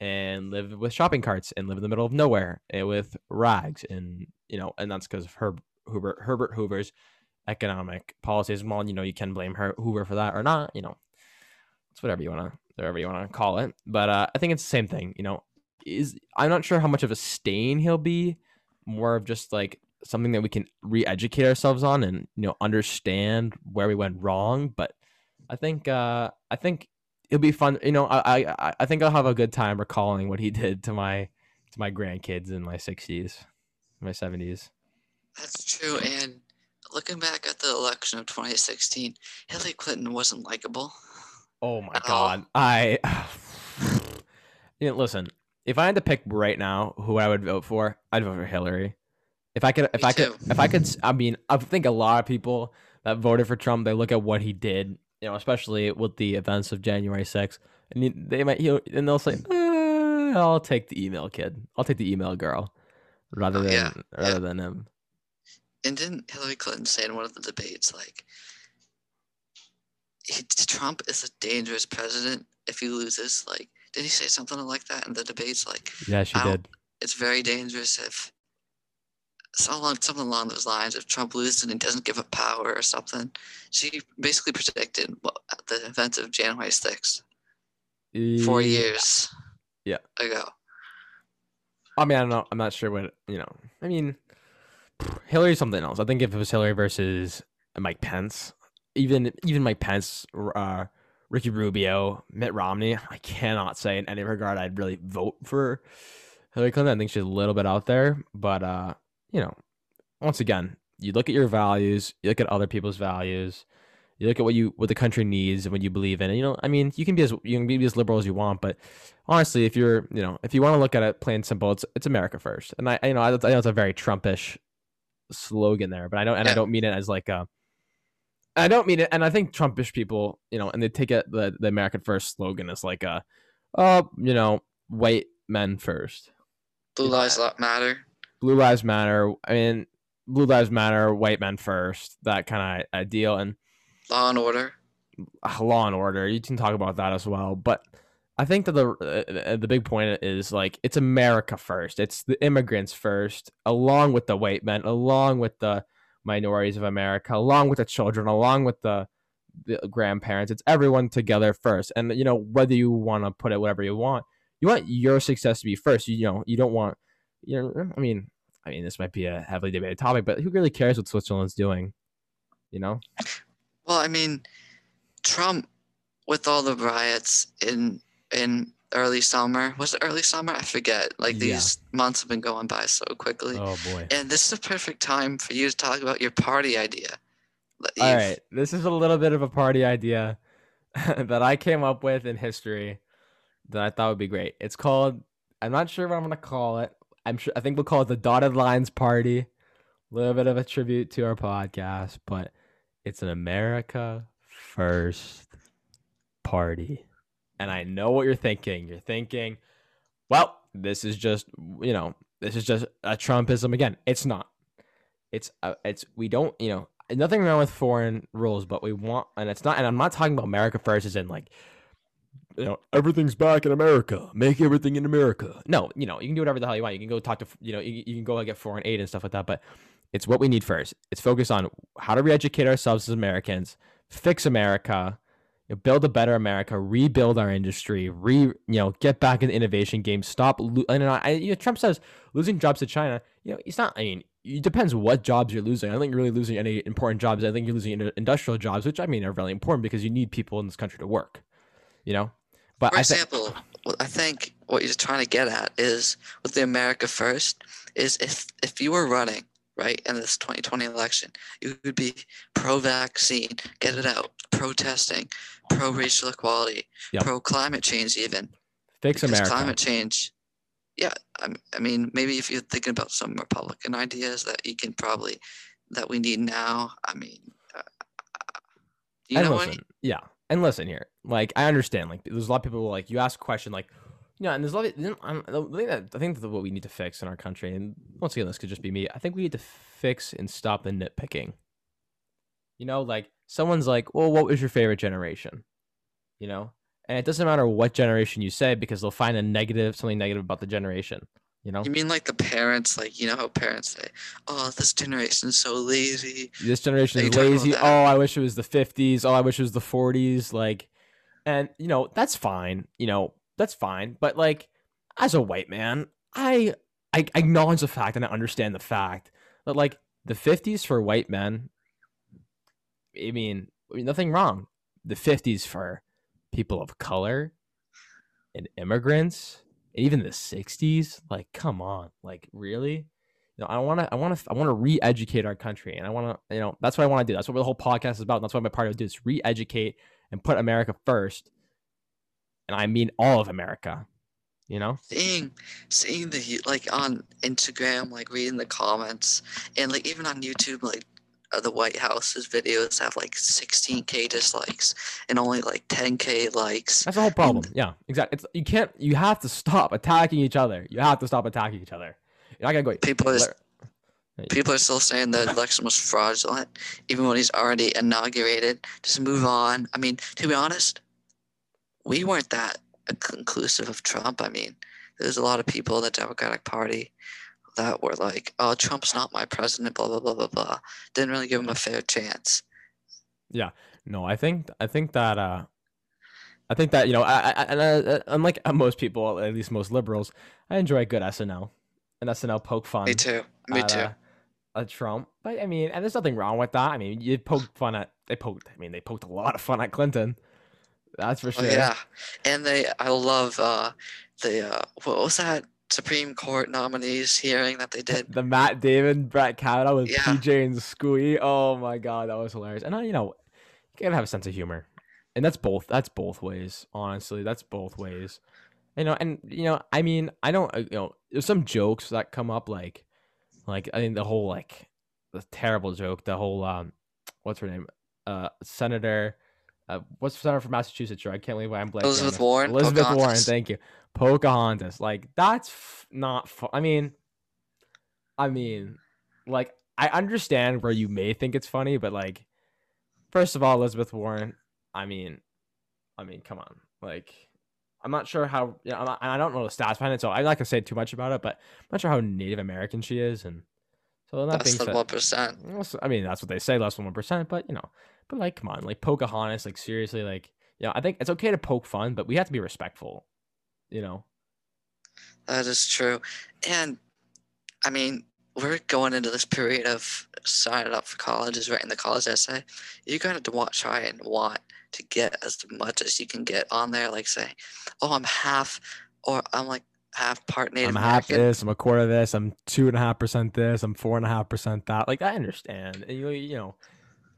and live with shopping carts and live in the middle of nowhere with rags, and you know, and that's because of Herb Herbert Hoover's economic policies. Well, you know, you can blame her Hoover for that or not. You know, it's whatever you want to, whatever you want to call it. But uh, I think it's the same thing. You know, is I'm not sure how much of a stain he'll be. More of just like something that we can re-educate ourselves on and you know understand where we went wrong. But I think uh, I think it'll be fun. You know, I, I I think I'll have a good time recalling what he did to my to my grandkids in my 60s, my 70s. That's true. And looking back at the election of 2016, Hillary Clinton wasn't likable. Oh my At all. god. I [sighs] you know, listen, if I had to pick right now who I would vote for, I'd vote for Hillary. If I could if Me I could if I could s- I mean, I think a lot of people that voted for Trump, they look at what he did, you know, especially with the events of January 6th, and they might you know, and they'll say, "Uh, "I'll take the email kid. I'll take the email girl." Rather Oh, than yeah, rather yeah. than him. And didn't Hillary Clinton say in one of the debates, like, he, Trump is a dangerous president if he loses? Like, did he say something like that in the debates? Like, Yeah, she did. it's very dangerous if along, something along those lines. If Trump loses and he doesn't give up power or something, she basically predicted what, the events of January 6th four Yeah. years Yeah. ago. I mean, I don't know. I'm not sure what you know. I mean, Hillary's something else. I think if it was Hillary versus Mike Pence, even even Mike Pence, uh, Ricky Rubio, Mitt Romney, I cannot say in any regard I'd really vote for Hillary Clinton. I think she's a little bit out there, but uh, you know, once again, you look at your values, you look at other people's values, you look at what you what the country needs and what you believe in. And, you know, I mean, you can be as you can be as liberal as you want, but honestly, if you're you know if you want to look at it plain simple, it's it's America first. And I, you know I, I know it's a very Trumpish slogan there, but I don't and. I don't mean it as like a. I don't mean it, and I think Trumpish people, you know, and they take it the the American first slogan as like a, oh, you know, white men first. Blue lives matter. Blue lives matter. I mean, blue lives matter. White men first. That kind of ideal and Law and Order. Uh, Law and Order. You can talk about that as well, but I think that the uh, the big point is like it's America first. It's the immigrants first, along with the white men, along with the minorities of America, along with the children, along with the the grandparents. It's everyone together first. And you know whether you want to put it whatever you want, you want your success to be first. You, you know you don't want you know eh, I mean I mean this might be a heavily debated topic, but who really cares what Switzerland's doing? You know. Well, I mean, Trump with all the riots in in early summer was it early summer i forget like yeah. these months have been going by so quickly oh boy and this is a perfect time for you to talk about your party idea all right this is a little bit of a party idea [laughs] that i came up with in history that i thought would be great it's called i'm not sure what i'm going to call it i'm sure i think we'll call it the dotted lines party a little bit of a tribute to our podcast but it's an America first party. And I know what you're thinking. You're thinking, well, this is just, you know, this is just a Trumpism again. It's not. It's uh, it's we don't, you know, nothing wrong with foreign rules, but we want and it's not and I'm not talking about America first as in like you know, everything's back in America. Make everything in America. No, you know, you can do whatever the hell you want. You can go talk to, you know, you, you can go like get foreign aid and stuff like that. But it's what we need first. It's focus on how to re-educate ourselves as Americans, fix America, you know, build a better America, rebuild our industry, re you know get back in the innovation game. Stop. Lo- and I, you know, Trump says losing jobs to China. You know, it's not. I mean, it depends what jobs you're losing. I don't think you're really losing any important jobs. I think you're losing industrial jobs, which I mean are really important because you need people in this country to work. You know, but for example, th- I think what you're trying to get at is with the America First is if if you were running right, in this 2020 election. You would be pro vaccine, get it out, protesting, pro racial equality, yep. pro climate change, even. Fix because America. Climate change. Yeah, I, I mean, maybe if you're thinking about some Republican ideas that you can probably, that we need now, I mean, uh, you and know listen, any? Yeah. And listen here, like, I understand, like, there's a lot of people like, you ask a question, like, yeah, and there's a lot of um, the thing that I think that what we need to fix in our country, and once again, this could just be me. I think we need to fix and stop the nitpicking. You know, like someone's like, "Well, what was your favorite generation?" You know, and it doesn't matter what generation you say because they'll find a negative, something negative about the generation. You know. You mean like the parents, like you know how parents say, "Oh, this generation's so lazy." This generation is lazy. Oh, I wish it was the '50s. Oh, I wish it was the '40s. Like, and you know that's fine. You know, that's fine. But like, as a white man, I I acknowledge the fact and I understand the fact that like the 50s for white men, I mean, I mean nothing wrong. The 50s for people of color and immigrants, even the 60s, like come on, like really? You know, I want to, I want to, I want to re-educate our country, and I want to, you know, that's what I want to do. That's what the whole podcast is about. That's what my party will do is re-educate and put America first and I mean all of America. You know, seeing seeing the like on Instagram, like reading the comments, and like even on YouTube, like uh, the White House's videos have like 16k dislikes and only like 10k likes. That's the whole problem. And, yeah, exactly. It's you can't. You have to stop attacking each other. You have to stop attacking each other. You're not gonna go. People are, people are still saying the election was fraudulent, even when he's already inaugurated. Just move on. I mean, to be honest, we weren't that conclusive of Trump. I mean, there's a lot of people in the Democratic Party that were like, "Oh, Trump's not my president," blah blah blah blah blah. Didn't really give him a fair chance. Yeah, no, I think I think that uh, I think that you know, I, I, and uh, unlike [laughs] most people, at least most liberals, I enjoy good SNL, an SNL poke fun. Me too. Me at, too. Uh, at Trump, but I mean, and there's nothing wrong with that. I mean, you poked fun at they poked. I mean, they poked a lot of fun at Clinton. That's for Oh, sure. yeah, and they I love uh the uh what was that Supreme Court nominees hearing that they did. The Matt Damon, Brett Kavanaugh with Yeah. PJ and Squi. Oh my god, that was hilarious. And I, you know, you gotta have a sense of humor, and that's both. That's both ways. Honestly, that's both ways. You know, and you know, I mean, I don't. uh, You know, there's some jokes that come up, like, like I think the whole like the terrible joke, the whole um, what's her name, uh, Senator. Uh, what's the senator from Massachusetts? I can't believe I'm blanking. Elizabeth. Warren, Elizabeth Warren. Thank you. Pocahontas. Like that's f- not. Fu- I mean, I mean, like I understand where you may think it's funny, but like, first of all, Elizabeth Warren. I mean, I mean, come on. Like, I'm not sure how. You know, not, I don't know the stats behind it, so I'm not gonna say too much about it. But I'm not sure how Native American she is, and so that Less being than said, one percent. I mean, that's what they say, less than one percent. But you know, but like, come on, like Pocahontas, like seriously, like, you know, I think it's okay to poke fun, but we have to be respectful. You know, That is true. And I mean, we're going into this period of signing up for colleges, writing the college essay. You're going to want, try and want to get as much as you can get on there. Like say, oh, I'm half, or I'm like half part Native I'm half American. this, I'm a quarter this, I'm two and a half percent this, I'm four and a half percent that. Like, I understand, and you, you know,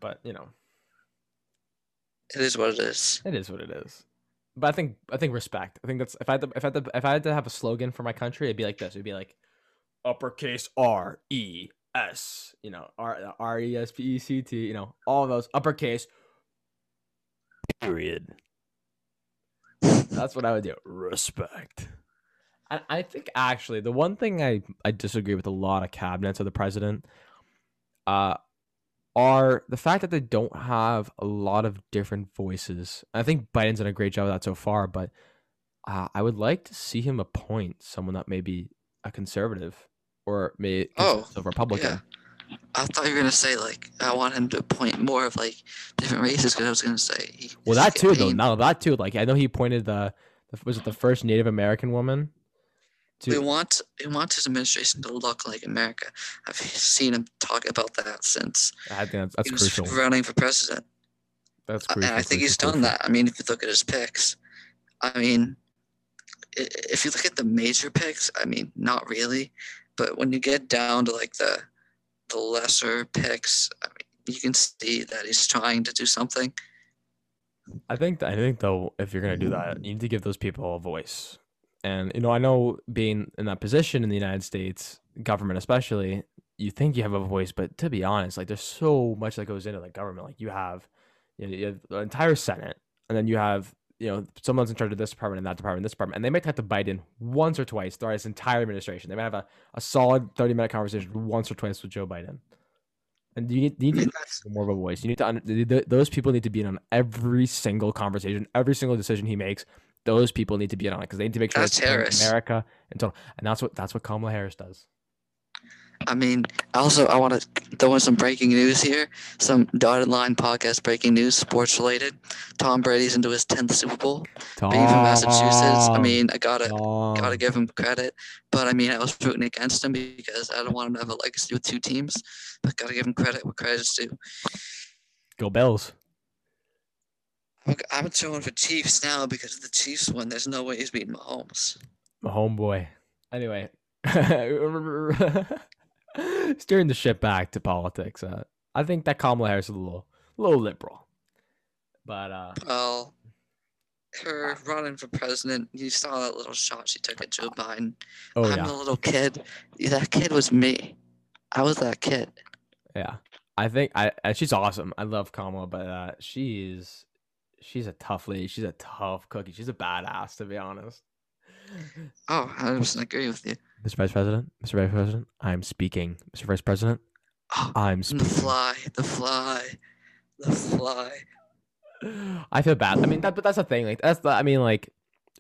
but you know, It is what it is. it is what it is. But I think I think respect. I think that's if I had to, if I had to, if I had to have a slogan for my country, it'd be like this. It'd be like uppercase R E S, you know, R R E S P E C T, you know, all those uppercase. Period. That's what I would do. Respect. And I think actually the one thing I I disagree with a lot of cabinets of the president, uh, are the fact that they don't have a lot of different voices. I think Biden's done a great job of that so far, but uh, I would like to see him appoint someone that may be a conservative or may Oh, a Republican. I thought you were gonna say like I want him to appoint more of like different races because I was gonna say. he- Well, that too, though. Now that too, like I know he appointed the, the was it the first Native American woman? We To, want we want his administration to look like America. I've [laughs] seen him talk about that since I think that's, that's he was crucial. running for president. That's crucial. and I think he's crucial, done crucial. that. I mean, if you look at his picks, I mean, if you look at the major picks, I mean, not really. But when you get down to like the the lesser picks, I mean, you can see that he's trying to do something. I think I think though, if you're gonna do that, you need to give those people a voice. And you know, I know being in that position in the United States government, especially, you think you have a voice, but to be honest, like there's so much that goes into the government. Like you have, you, know, you have the entire Senate, and then you have you know someone's in charge of this department and that department, and this department, and they might have to bite in once or twice throughout his entire administration. They might have a, a solid 30 minute conversation once or twice with Joe Biden. And you need, you need [clears throat] more of a voice. You need to under, th- th- those people need to be in on every single conversation, every single decision he makes. Those people need to be in on it because they need to make sure That's it's. America and total. And that's what that's what Kamala Harris does. I mean, also, I want to throw in some breaking news here. Some dotted line podcast breaking news, sports related. Tom Brady's into his 10th Super Bowl. Being from Massachusetts, I mean, I gotta gotta give him credit. But I mean, I was rooting against him because I don't want him to have a legacy with two teams. But gotta give him credit where credit's due. go Bills. I'm, I'm throwing for Chiefs now because the Chiefs win, there's no way he's beating Mahomes. My homeboy. Anyway, [laughs] steering the ship back to politics. Uh, I think that Kamala Harris is a little, little liberal, but uh, Well, her running for president, you saw that little shot she took at Joe Biden. oh I'm yeah, the little kid. That kid was me. I was that kid. yeah. I think I she's awesome. I love Kamala, but uh, she's she's a tough lady. She's a tough cookie. She's a badass, to be honest. Oh, I 100% agree with you. Mr. Vice President, Mr. Vice President, I'm speaking. Mr. Vice President, Oh, I'm the fly, the fly, the fly. I feel bad. I mean, that, but that's the thing. Like, that's the. I mean, like,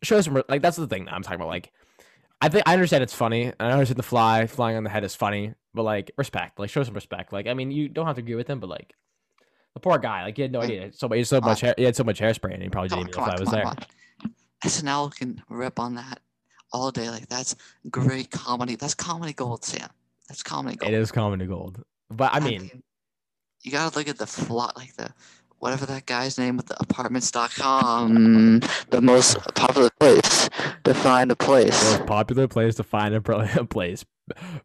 show some. re- Like, that's the thing that I'm talking about. Like, I think I understand it's funny. and I understand the fly flying on the head is funny, but like, respect. Like, show some respect. Like, I mean, you don't have to agree with them, but like, the poor guy. Like, he had no idea. So, he had so uh, much. Hair, he had so much hairspray, and he probably didn't even know if that was there. SNL can rip on that all day. Like that's great comedy. That's comedy gold, Sam. That's comedy gold. It is comedy gold. But I mean, you gotta look at the flat, like the whatever that guy's name with the apartments.com, the most popular place to find a place. most popular place to find a [laughs] place.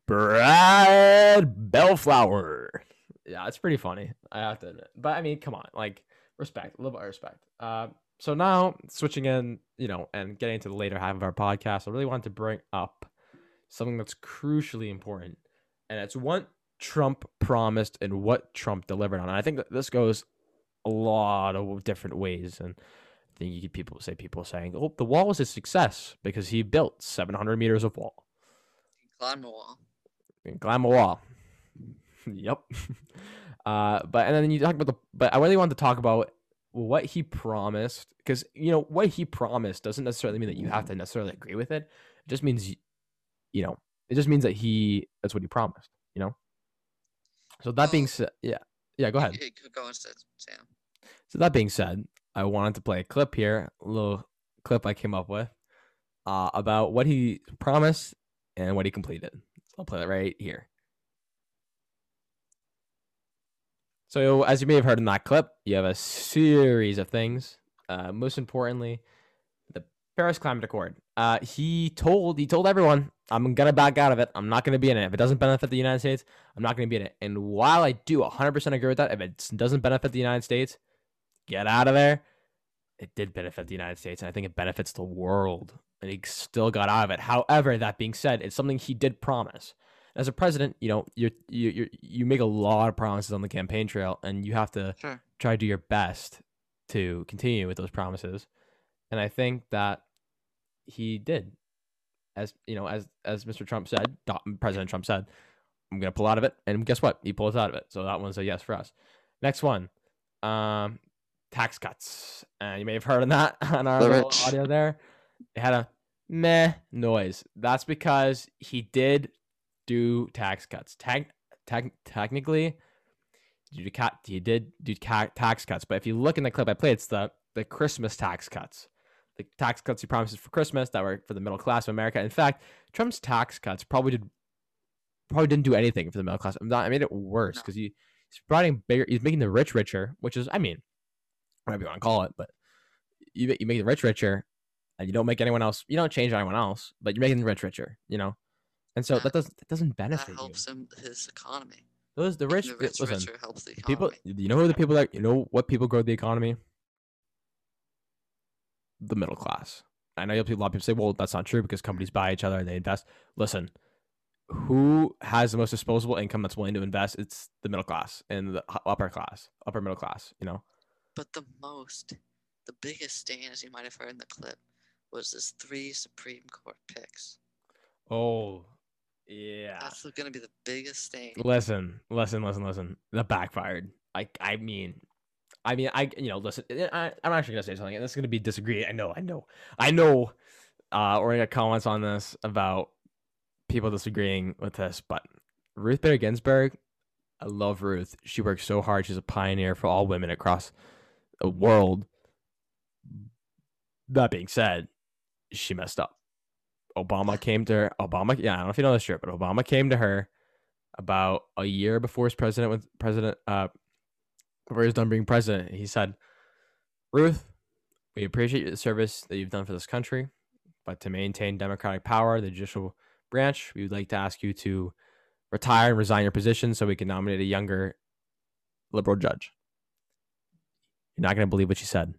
Brad Bellflower. Yeah, it's pretty funny. I have to admit. But I mean, come on, like respect, a little bit of respect. Uh, so now switching in, you know, and getting into the later half of our podcast, I really want to bring up something that's crucially important, and it's what Trump promised and what Trump delivered on. And I think that this goes a lot of different ways, and I think you could people say people saying, "Oh, the wall was a success because he built 700 meters of wall." Climb wall. climb a wall. Yep. [laughs] Uh, but and then you talk about the. But I really wanted to talk about what he promised because you know what he promised doesn't necessarily mean that you have to necessarily agree with it. It just means, you know, it just means that he that's what he promised. You know. So that being said, yeah, yeah, go ahead. Go- instead, Sam. So that being said, I wanted to play a clip here, a little clip I came up with uh, about what he promised and what he completed. So I'll play it right here. So, as you may have heard in that clip, you have a series of things. Uh, most importantly, the Paris Climate Accord. Uh, he told he told everyone, "I'm gonna back out of it. I'm not gonna be in it. If it doesn't benefit the United States, I'm not gonna be in it." And while I do 100% agree with that, if it doesn't benefit the United States, get out of there. It did benefit the United States, and I think it benefits the world. And he still got out of it. However, that being said, it's something he did promise. As a president, you know, you you you you make a lot of promises on the campaign trail, and you have to Sure. try to do your best to continue with those promises. And I think that he did, as you know, as as Mr. Trump said, President Trump said, "I'm gonna pull out of it," and guess what? He pulls out of it. So that one's a yes for us. Next one, um, tax cuts. And you may have heard on that [laughs] on our The audio there. It had a meh noise. That's because he did do tax cuts. Tag, tag, technically, you, did do tax cuts, but if you look in the clip I played, it's the the Christmas tax cuts. The tax cuts he promises for Christmas that were for the middle class of America. In fact, Trump's tax cuts probably did probably didn't do anything for the middle class. I'm not, I made it worse because he, he's providing bigger. He's making the rich richer, which is, I mean, whatever you want to call it, but you you make the rich richer, and you don't make anyone else. You don't change anyone else, but you're making the rich richer. You know, and so Yeah. that doesn't that doesn't That benefit you. helps him his economy. Those the rich, the rich listen, richer helps the the people. You know who the people that you know what people grow the economy? The middle class. I know a lot of people say, "Well, that's not true because companies buy each other and they invest." Listen, who has the most disposable income that's willing to invest? It's the middle class and the upper class, upper middle class. You know, But the most, the biggest stain, as you might have heard in the clip, was his three Supreme Court picks. Oh, yeah. That's going to be the biggest thing. Listen, listen, listen, listen. That backfired. Like, I mean, I mean, I, you know, listen. eh, I, I'm actually gonna say something, and this is gonna be disagree. I know, I know, I know. Uh, we're gonna get comments on this about people disagreeing with this, but Ruth Bader Ginsburg, I love Ruth. She works so hard. She's a pioneer for all women across the world. That being said, she messed up. Obama came to her. Obama, yeah, I don't know if you know this shit, but Obama came to her about a year before his president was president. Uh, before he was done being president, he said, "Ruth, we appreciate the service that you've done for this country, but to maintain democratic power, the judicial branch, we would like to ask you to retire and resign your position so we can nominate a younger liberal judge." You're not gonna believe what she said.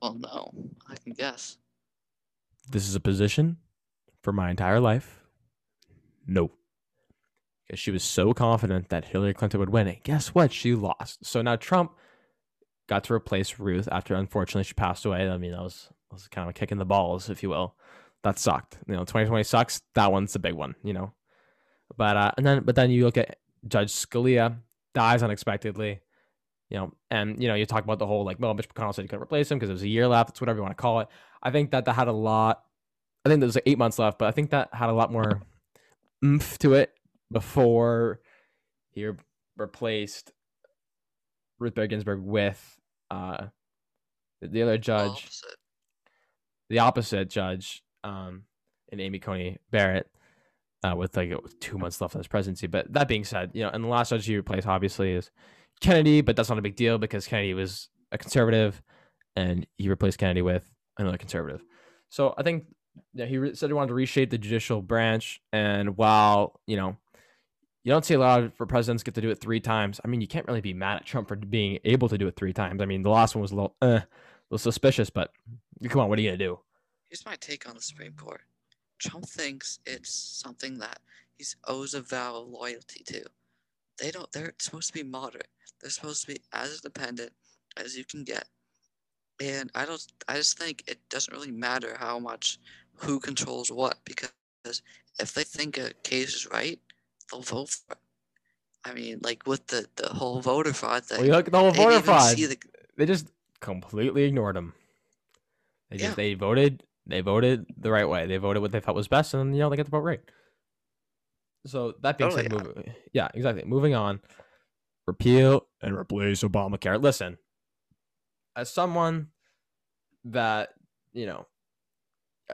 Well, no, I can guess. This is a position for my entire life. No. Because she was so confident that Hillary Clinton would win. it. guess what? She lost. So now Trump got to replace Ruth after unfortunately she passed away. I mean, that was, that was kind of a kick in the balls, if you will. That sucked. You know, 2020 sucks. That one's the big one, you know. But uh and then but then you look at Judge Scalia dies unexpectedly. You know, and you know, you talk about the whole like, well, Mitch McConnell said he couldn't replace him because it was a year left. It's whatever you want to call it. I think that that had a lot. I think there was like eight months left, but I think that had a lot more oomph to it before he re- replaced Ruth Bader Ginsburg with uh, the other judge, opposite. the opposite judge, um, and Amy Coney Barrett. uh, with like two months left in his presidency. But that being said, you know, and the last judge he replaced obviously is Kennedy, but that's not a big deal because Kennedy was a conservative, and he replaced Kennedy with another conservative. So I think yeah, he re- said he wanted to reshape the judicial branch, and while you know. You don't see a lot of presidents get to do it three times. I mean, you can't really be mad at Trump for being able to do it three times. I mean, the last one was a little, uh, a little suspicious, but come on, what are you gonna do? Here's my take on the Supreme Court. Trump thinks it's something that he owes a vow of loyalty to. They don't. They're supposed to be moderate. They're supposed to be as independent as you can get. And I don't. I just think it doesn't really matter how much who controls what because if they think a case is right, they'll vote for it. I mean, like with the the whole voter fraud thing. Well, you look at the whole voter fraud. the- They just completely ignored them They just Yeah. they voted they voted the right way. They voted what they felt was best, and you know they got the vote right. So that being said, Totally. moving, yeah, exactly. Moving on, repeal and replace Obamacare. Listen, as someone that you know,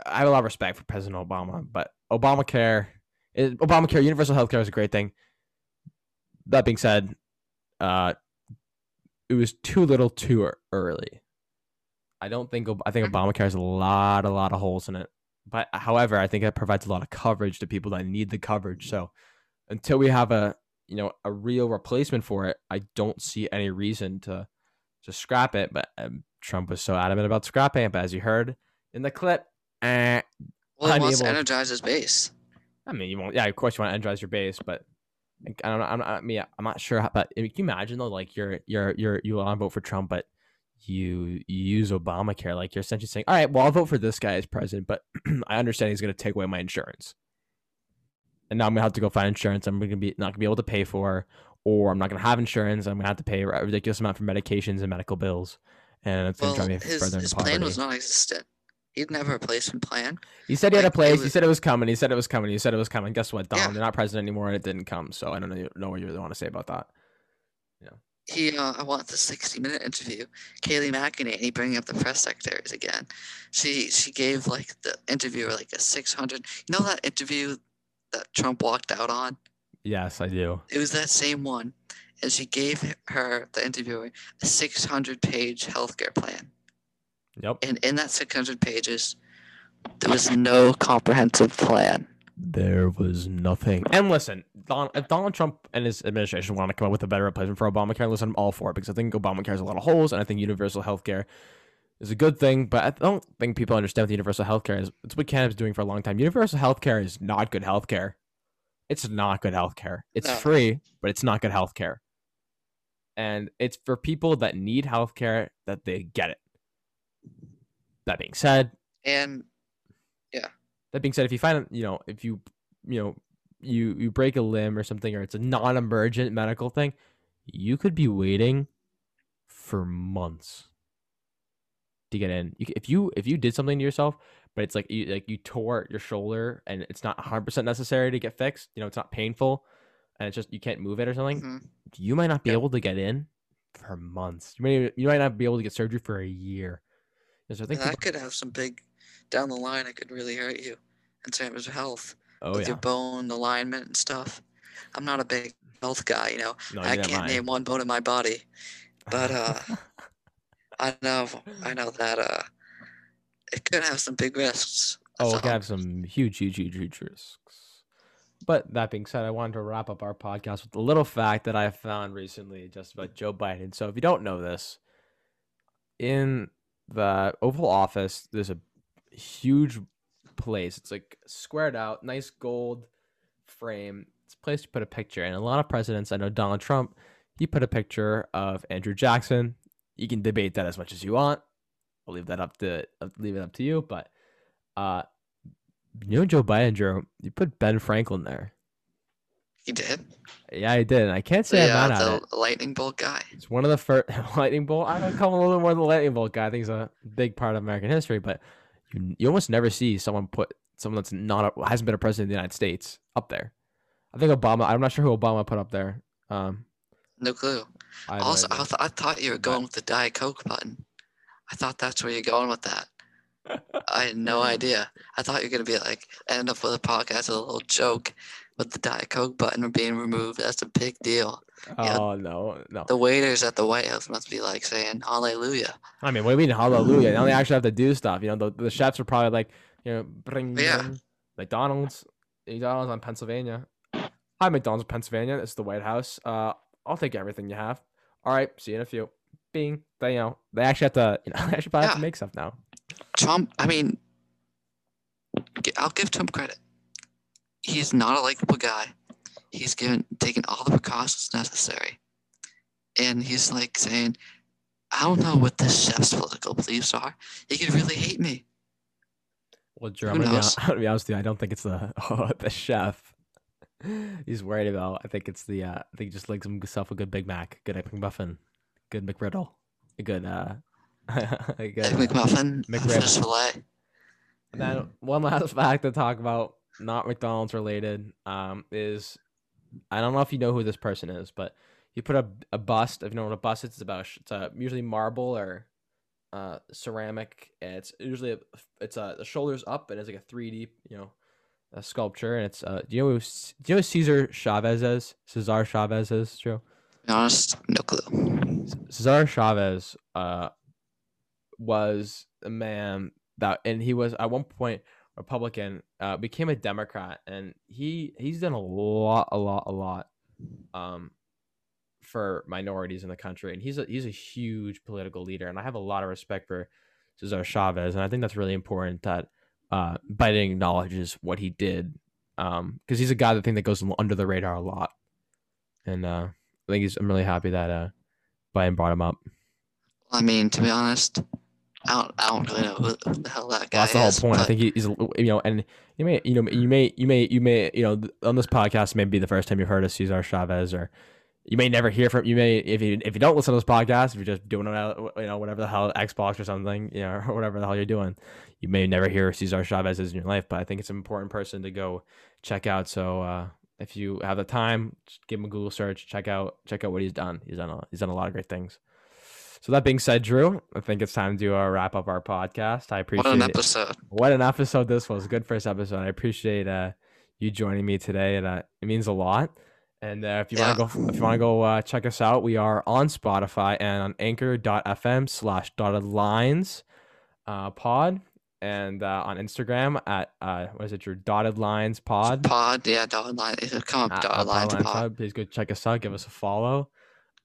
I have a lot of respect for President Obama, but Obamacare, Obamacare, universal health care is a great thing. That being said, uh, it was too little, too early. I don't think I think Obamacare has a lot, a lot of holes in it. But however, I think it provides a lot of coverage to people that need the coverage. So until we have a you know a real replacement for it, I don't see any reason to to scrap it. But um, Trump was so adamant about scrapping it. But as you heard in the clip, eh, well, he wants to energize his base. I mean, you won't. Yeah, of course you want to energize your base, but I don't know. I'm, I mean, I'm not sure. How, but can you imagine though? Like you're you're you're you want to vote for Trump, but you, you use Obamacare. Like you're essentially saying, all right, well, I'll vote for this guy as president, but [clears throat] I understand he's going to take away my insurance, and now I'm gonna have to go find insurance. I'm gonna be not gonna be able to pay for, or I'm not gonna have insurance. I'm gonna have to pay a ridiculous amount for medications and medical bills, and it's gonna Well, drive me his, further into his plan was non-existent. He didn't have a replacement plan. He said he had a Like, place. He said it was coming. He said it was coming. He said it was coming. Guess what, Don? Yeah. They're not president anymore, and it didn't come. So I don't know, know what you really want to say about that. He, uh, I want the 60-minute interview. Kayleigh McEnany bringing up the press secretaries again. She she gave like the interviewer like a 600. You know that interview that Trump walked out on? Yes, I do. It was that same one, and she gave her the interviewer a 600-page healthcare plan. Yep. And in that 600 pages, there was no comprehensive plan. There was nothing. And listen, Don, if Donald Trump and his administration want to come up with a better replacement for Obamacare, listen, I'm all for it because I think Obamacare has a lot of holes, and I think universal health care is a good thing. But I don't think people understand what universal health care is. It's what Canada's doing for a long time. Universal health care is not good health care. It's not good health care. It's No. free, but it's not good health care. And it's for people that need health care that they get it. That being said, And that being said, if you find you know if you you know you you break a limb or something or it's a non-emergent medical thing, you could be waiting for months to get in. You, if you if you did something to yourself, but it's like you like you tore your shoulder and it's not 100% necessary to get fixed, you know, it's not painful and it's just you can't move it or something, mhm, you might not be Yeah. able to get in for months. You might you might not be able to get surgery for a year. So I think that people- could have some big down the line. It could really hurt you in terms of health oh with yeah. your bone alignment and stuff. I'm not a big health guy, you know. No, I can't I. name one bone in my body, but uh, [laughs] I know I know that uh, it could have some big risks. Oh, it could have some huge, huge, huge, huge risks. But that being said, I wanted to wrap up our podcast with a little fact that I found recently just about Joe Biden. So if you don't know this, in the Oval Office, there's a huge place. It's like squared out, nice gold frame. It's a place to put a picture. And a lot of presidents, I know Donald Trump, he put a picture of Andrew Jackson. You can debate that as much as you want. I'll leave that up to I'll leave it up to you. But uh you know Joe Biden, Joe, you put Ben Franklin there. He did. Yeah, I did. And I can't say I'm yeah, mad at it. the lightning bolt guy. It's one of the first [laughs] lightning bolt. I would call him a little more the lightning bolt guy. I think he's a big part of American history, but you you almost never see someone put someone that's not a, hasn't been a president of the United States up there. I think Obama. I'm not sure who Obama put up there. Um, No clue. I Also, I, th- I thought you were going with the Diet Coke button. I thought that's where you're going with that. [laughs] I had no idea. I thought you were gonna be like end up with a podcast with a little joke with the Diet Coke button being removed. That's a big deal. Yeah. Oh no, no. The waiters at the White House must be like saying Hallelujah. I mean, what do you mean hallelujah? Now they actually have to do stuff. You know, the, the chefs are probably like, you know, bring Yeah. in McDonald's, McDonald's on Pennsylvania. Hi, McDonald's, Pennsylvania. This is the White House. Uh, I'll take everything you have. All right, see you in a few. Bing. They, you know, they actually have to, you know, [laughs] they actually probably have to make stuff now. Trump, I mean, I'll give Trump credit. He's not a likable guy. He's given taken all the precautions necessary, and he's like saying, "I don't know what this chef's political beliefs are. He could really hate me." Well, Drew, I'm gonna, be? I'm gonna [laughs] be honest with you. I don't think it's the [laughs] oh, the chef. He's worried about. I think it's the. Uh, I think he just likes himself a good Big Mac, good egg McMuffin, good McGriddle, a good. Uh, [laughs] a good. Egg McMuffin, McRib. And then one last fact to talk about, not McDonald's related, um, is I don't know if you know who this person is, but he put a, a bust. If you know what a bust is, it's about. a It's a, usually marble or uh, ceramic. It's usually a, it's a the shoulders up and it's like a three D you know a sculpture and it's uh do you know who, do you know Cesar Chavez is? Cesar Chavez is Joe. Be honest, no clue. Cesar Chavez uh was a man that and he was at one point Republican, uh became a Democrat and he he's done a lot a lot a lot um for minorities in the country and he's a he's a huge political leader and I have a lot of respect for Cesar Chavez and I think that's really important that uh Biden acknowledges what he did um because he's a guy that think that goes under the radar a lot and uh I think he's I'm really happy that uh Biden brought him up. I mean, to be honest, I don't, I don't really know who, the hell that guy Well, that's the whole is. point. I think he's, you know, and you may, you know, you may, you may, you may, you know, on this podcast, may be the first time you've heard of Cesar Chavez, or you may never hear from. You may, if you if you don't listen to this podcast, if you're just doing it, you know, whatever the hell Xbox or something, you know, [laughs] or whatever the hell you're doing, you may never hear Cesar Chavez in your life. But I think it's an important person to go check out. So uh, if you have the time, just give him a Google search, check out, check out what he's done. He's done a, he's done a lot of great things. So that being said, Drew, I think it's time to uh, wrap up our podcast. I appreciate what an it. episode. What an episode this was. Good first episode. I appreciate uh, you joining me today. And, uh, it means a lot. And uh, if you want to go, if you want to go uh, check us out, we are on Spotify and on Anchor.fm slash dotted lines uh, pod, and uh, on Instagram at uh, what is it? Your dotted lines pod. Pod, yeah, dotted line. Come up dotted at line to pod. Pod. Please go check us out. Give us a follow.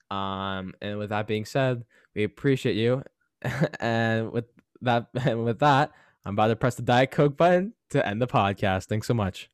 Um, and with that being said, we appreciate you. [laughs] and with that, [laughs] and with that, I'm about to press the Diet Coke button to end the podcast. Thanks so much.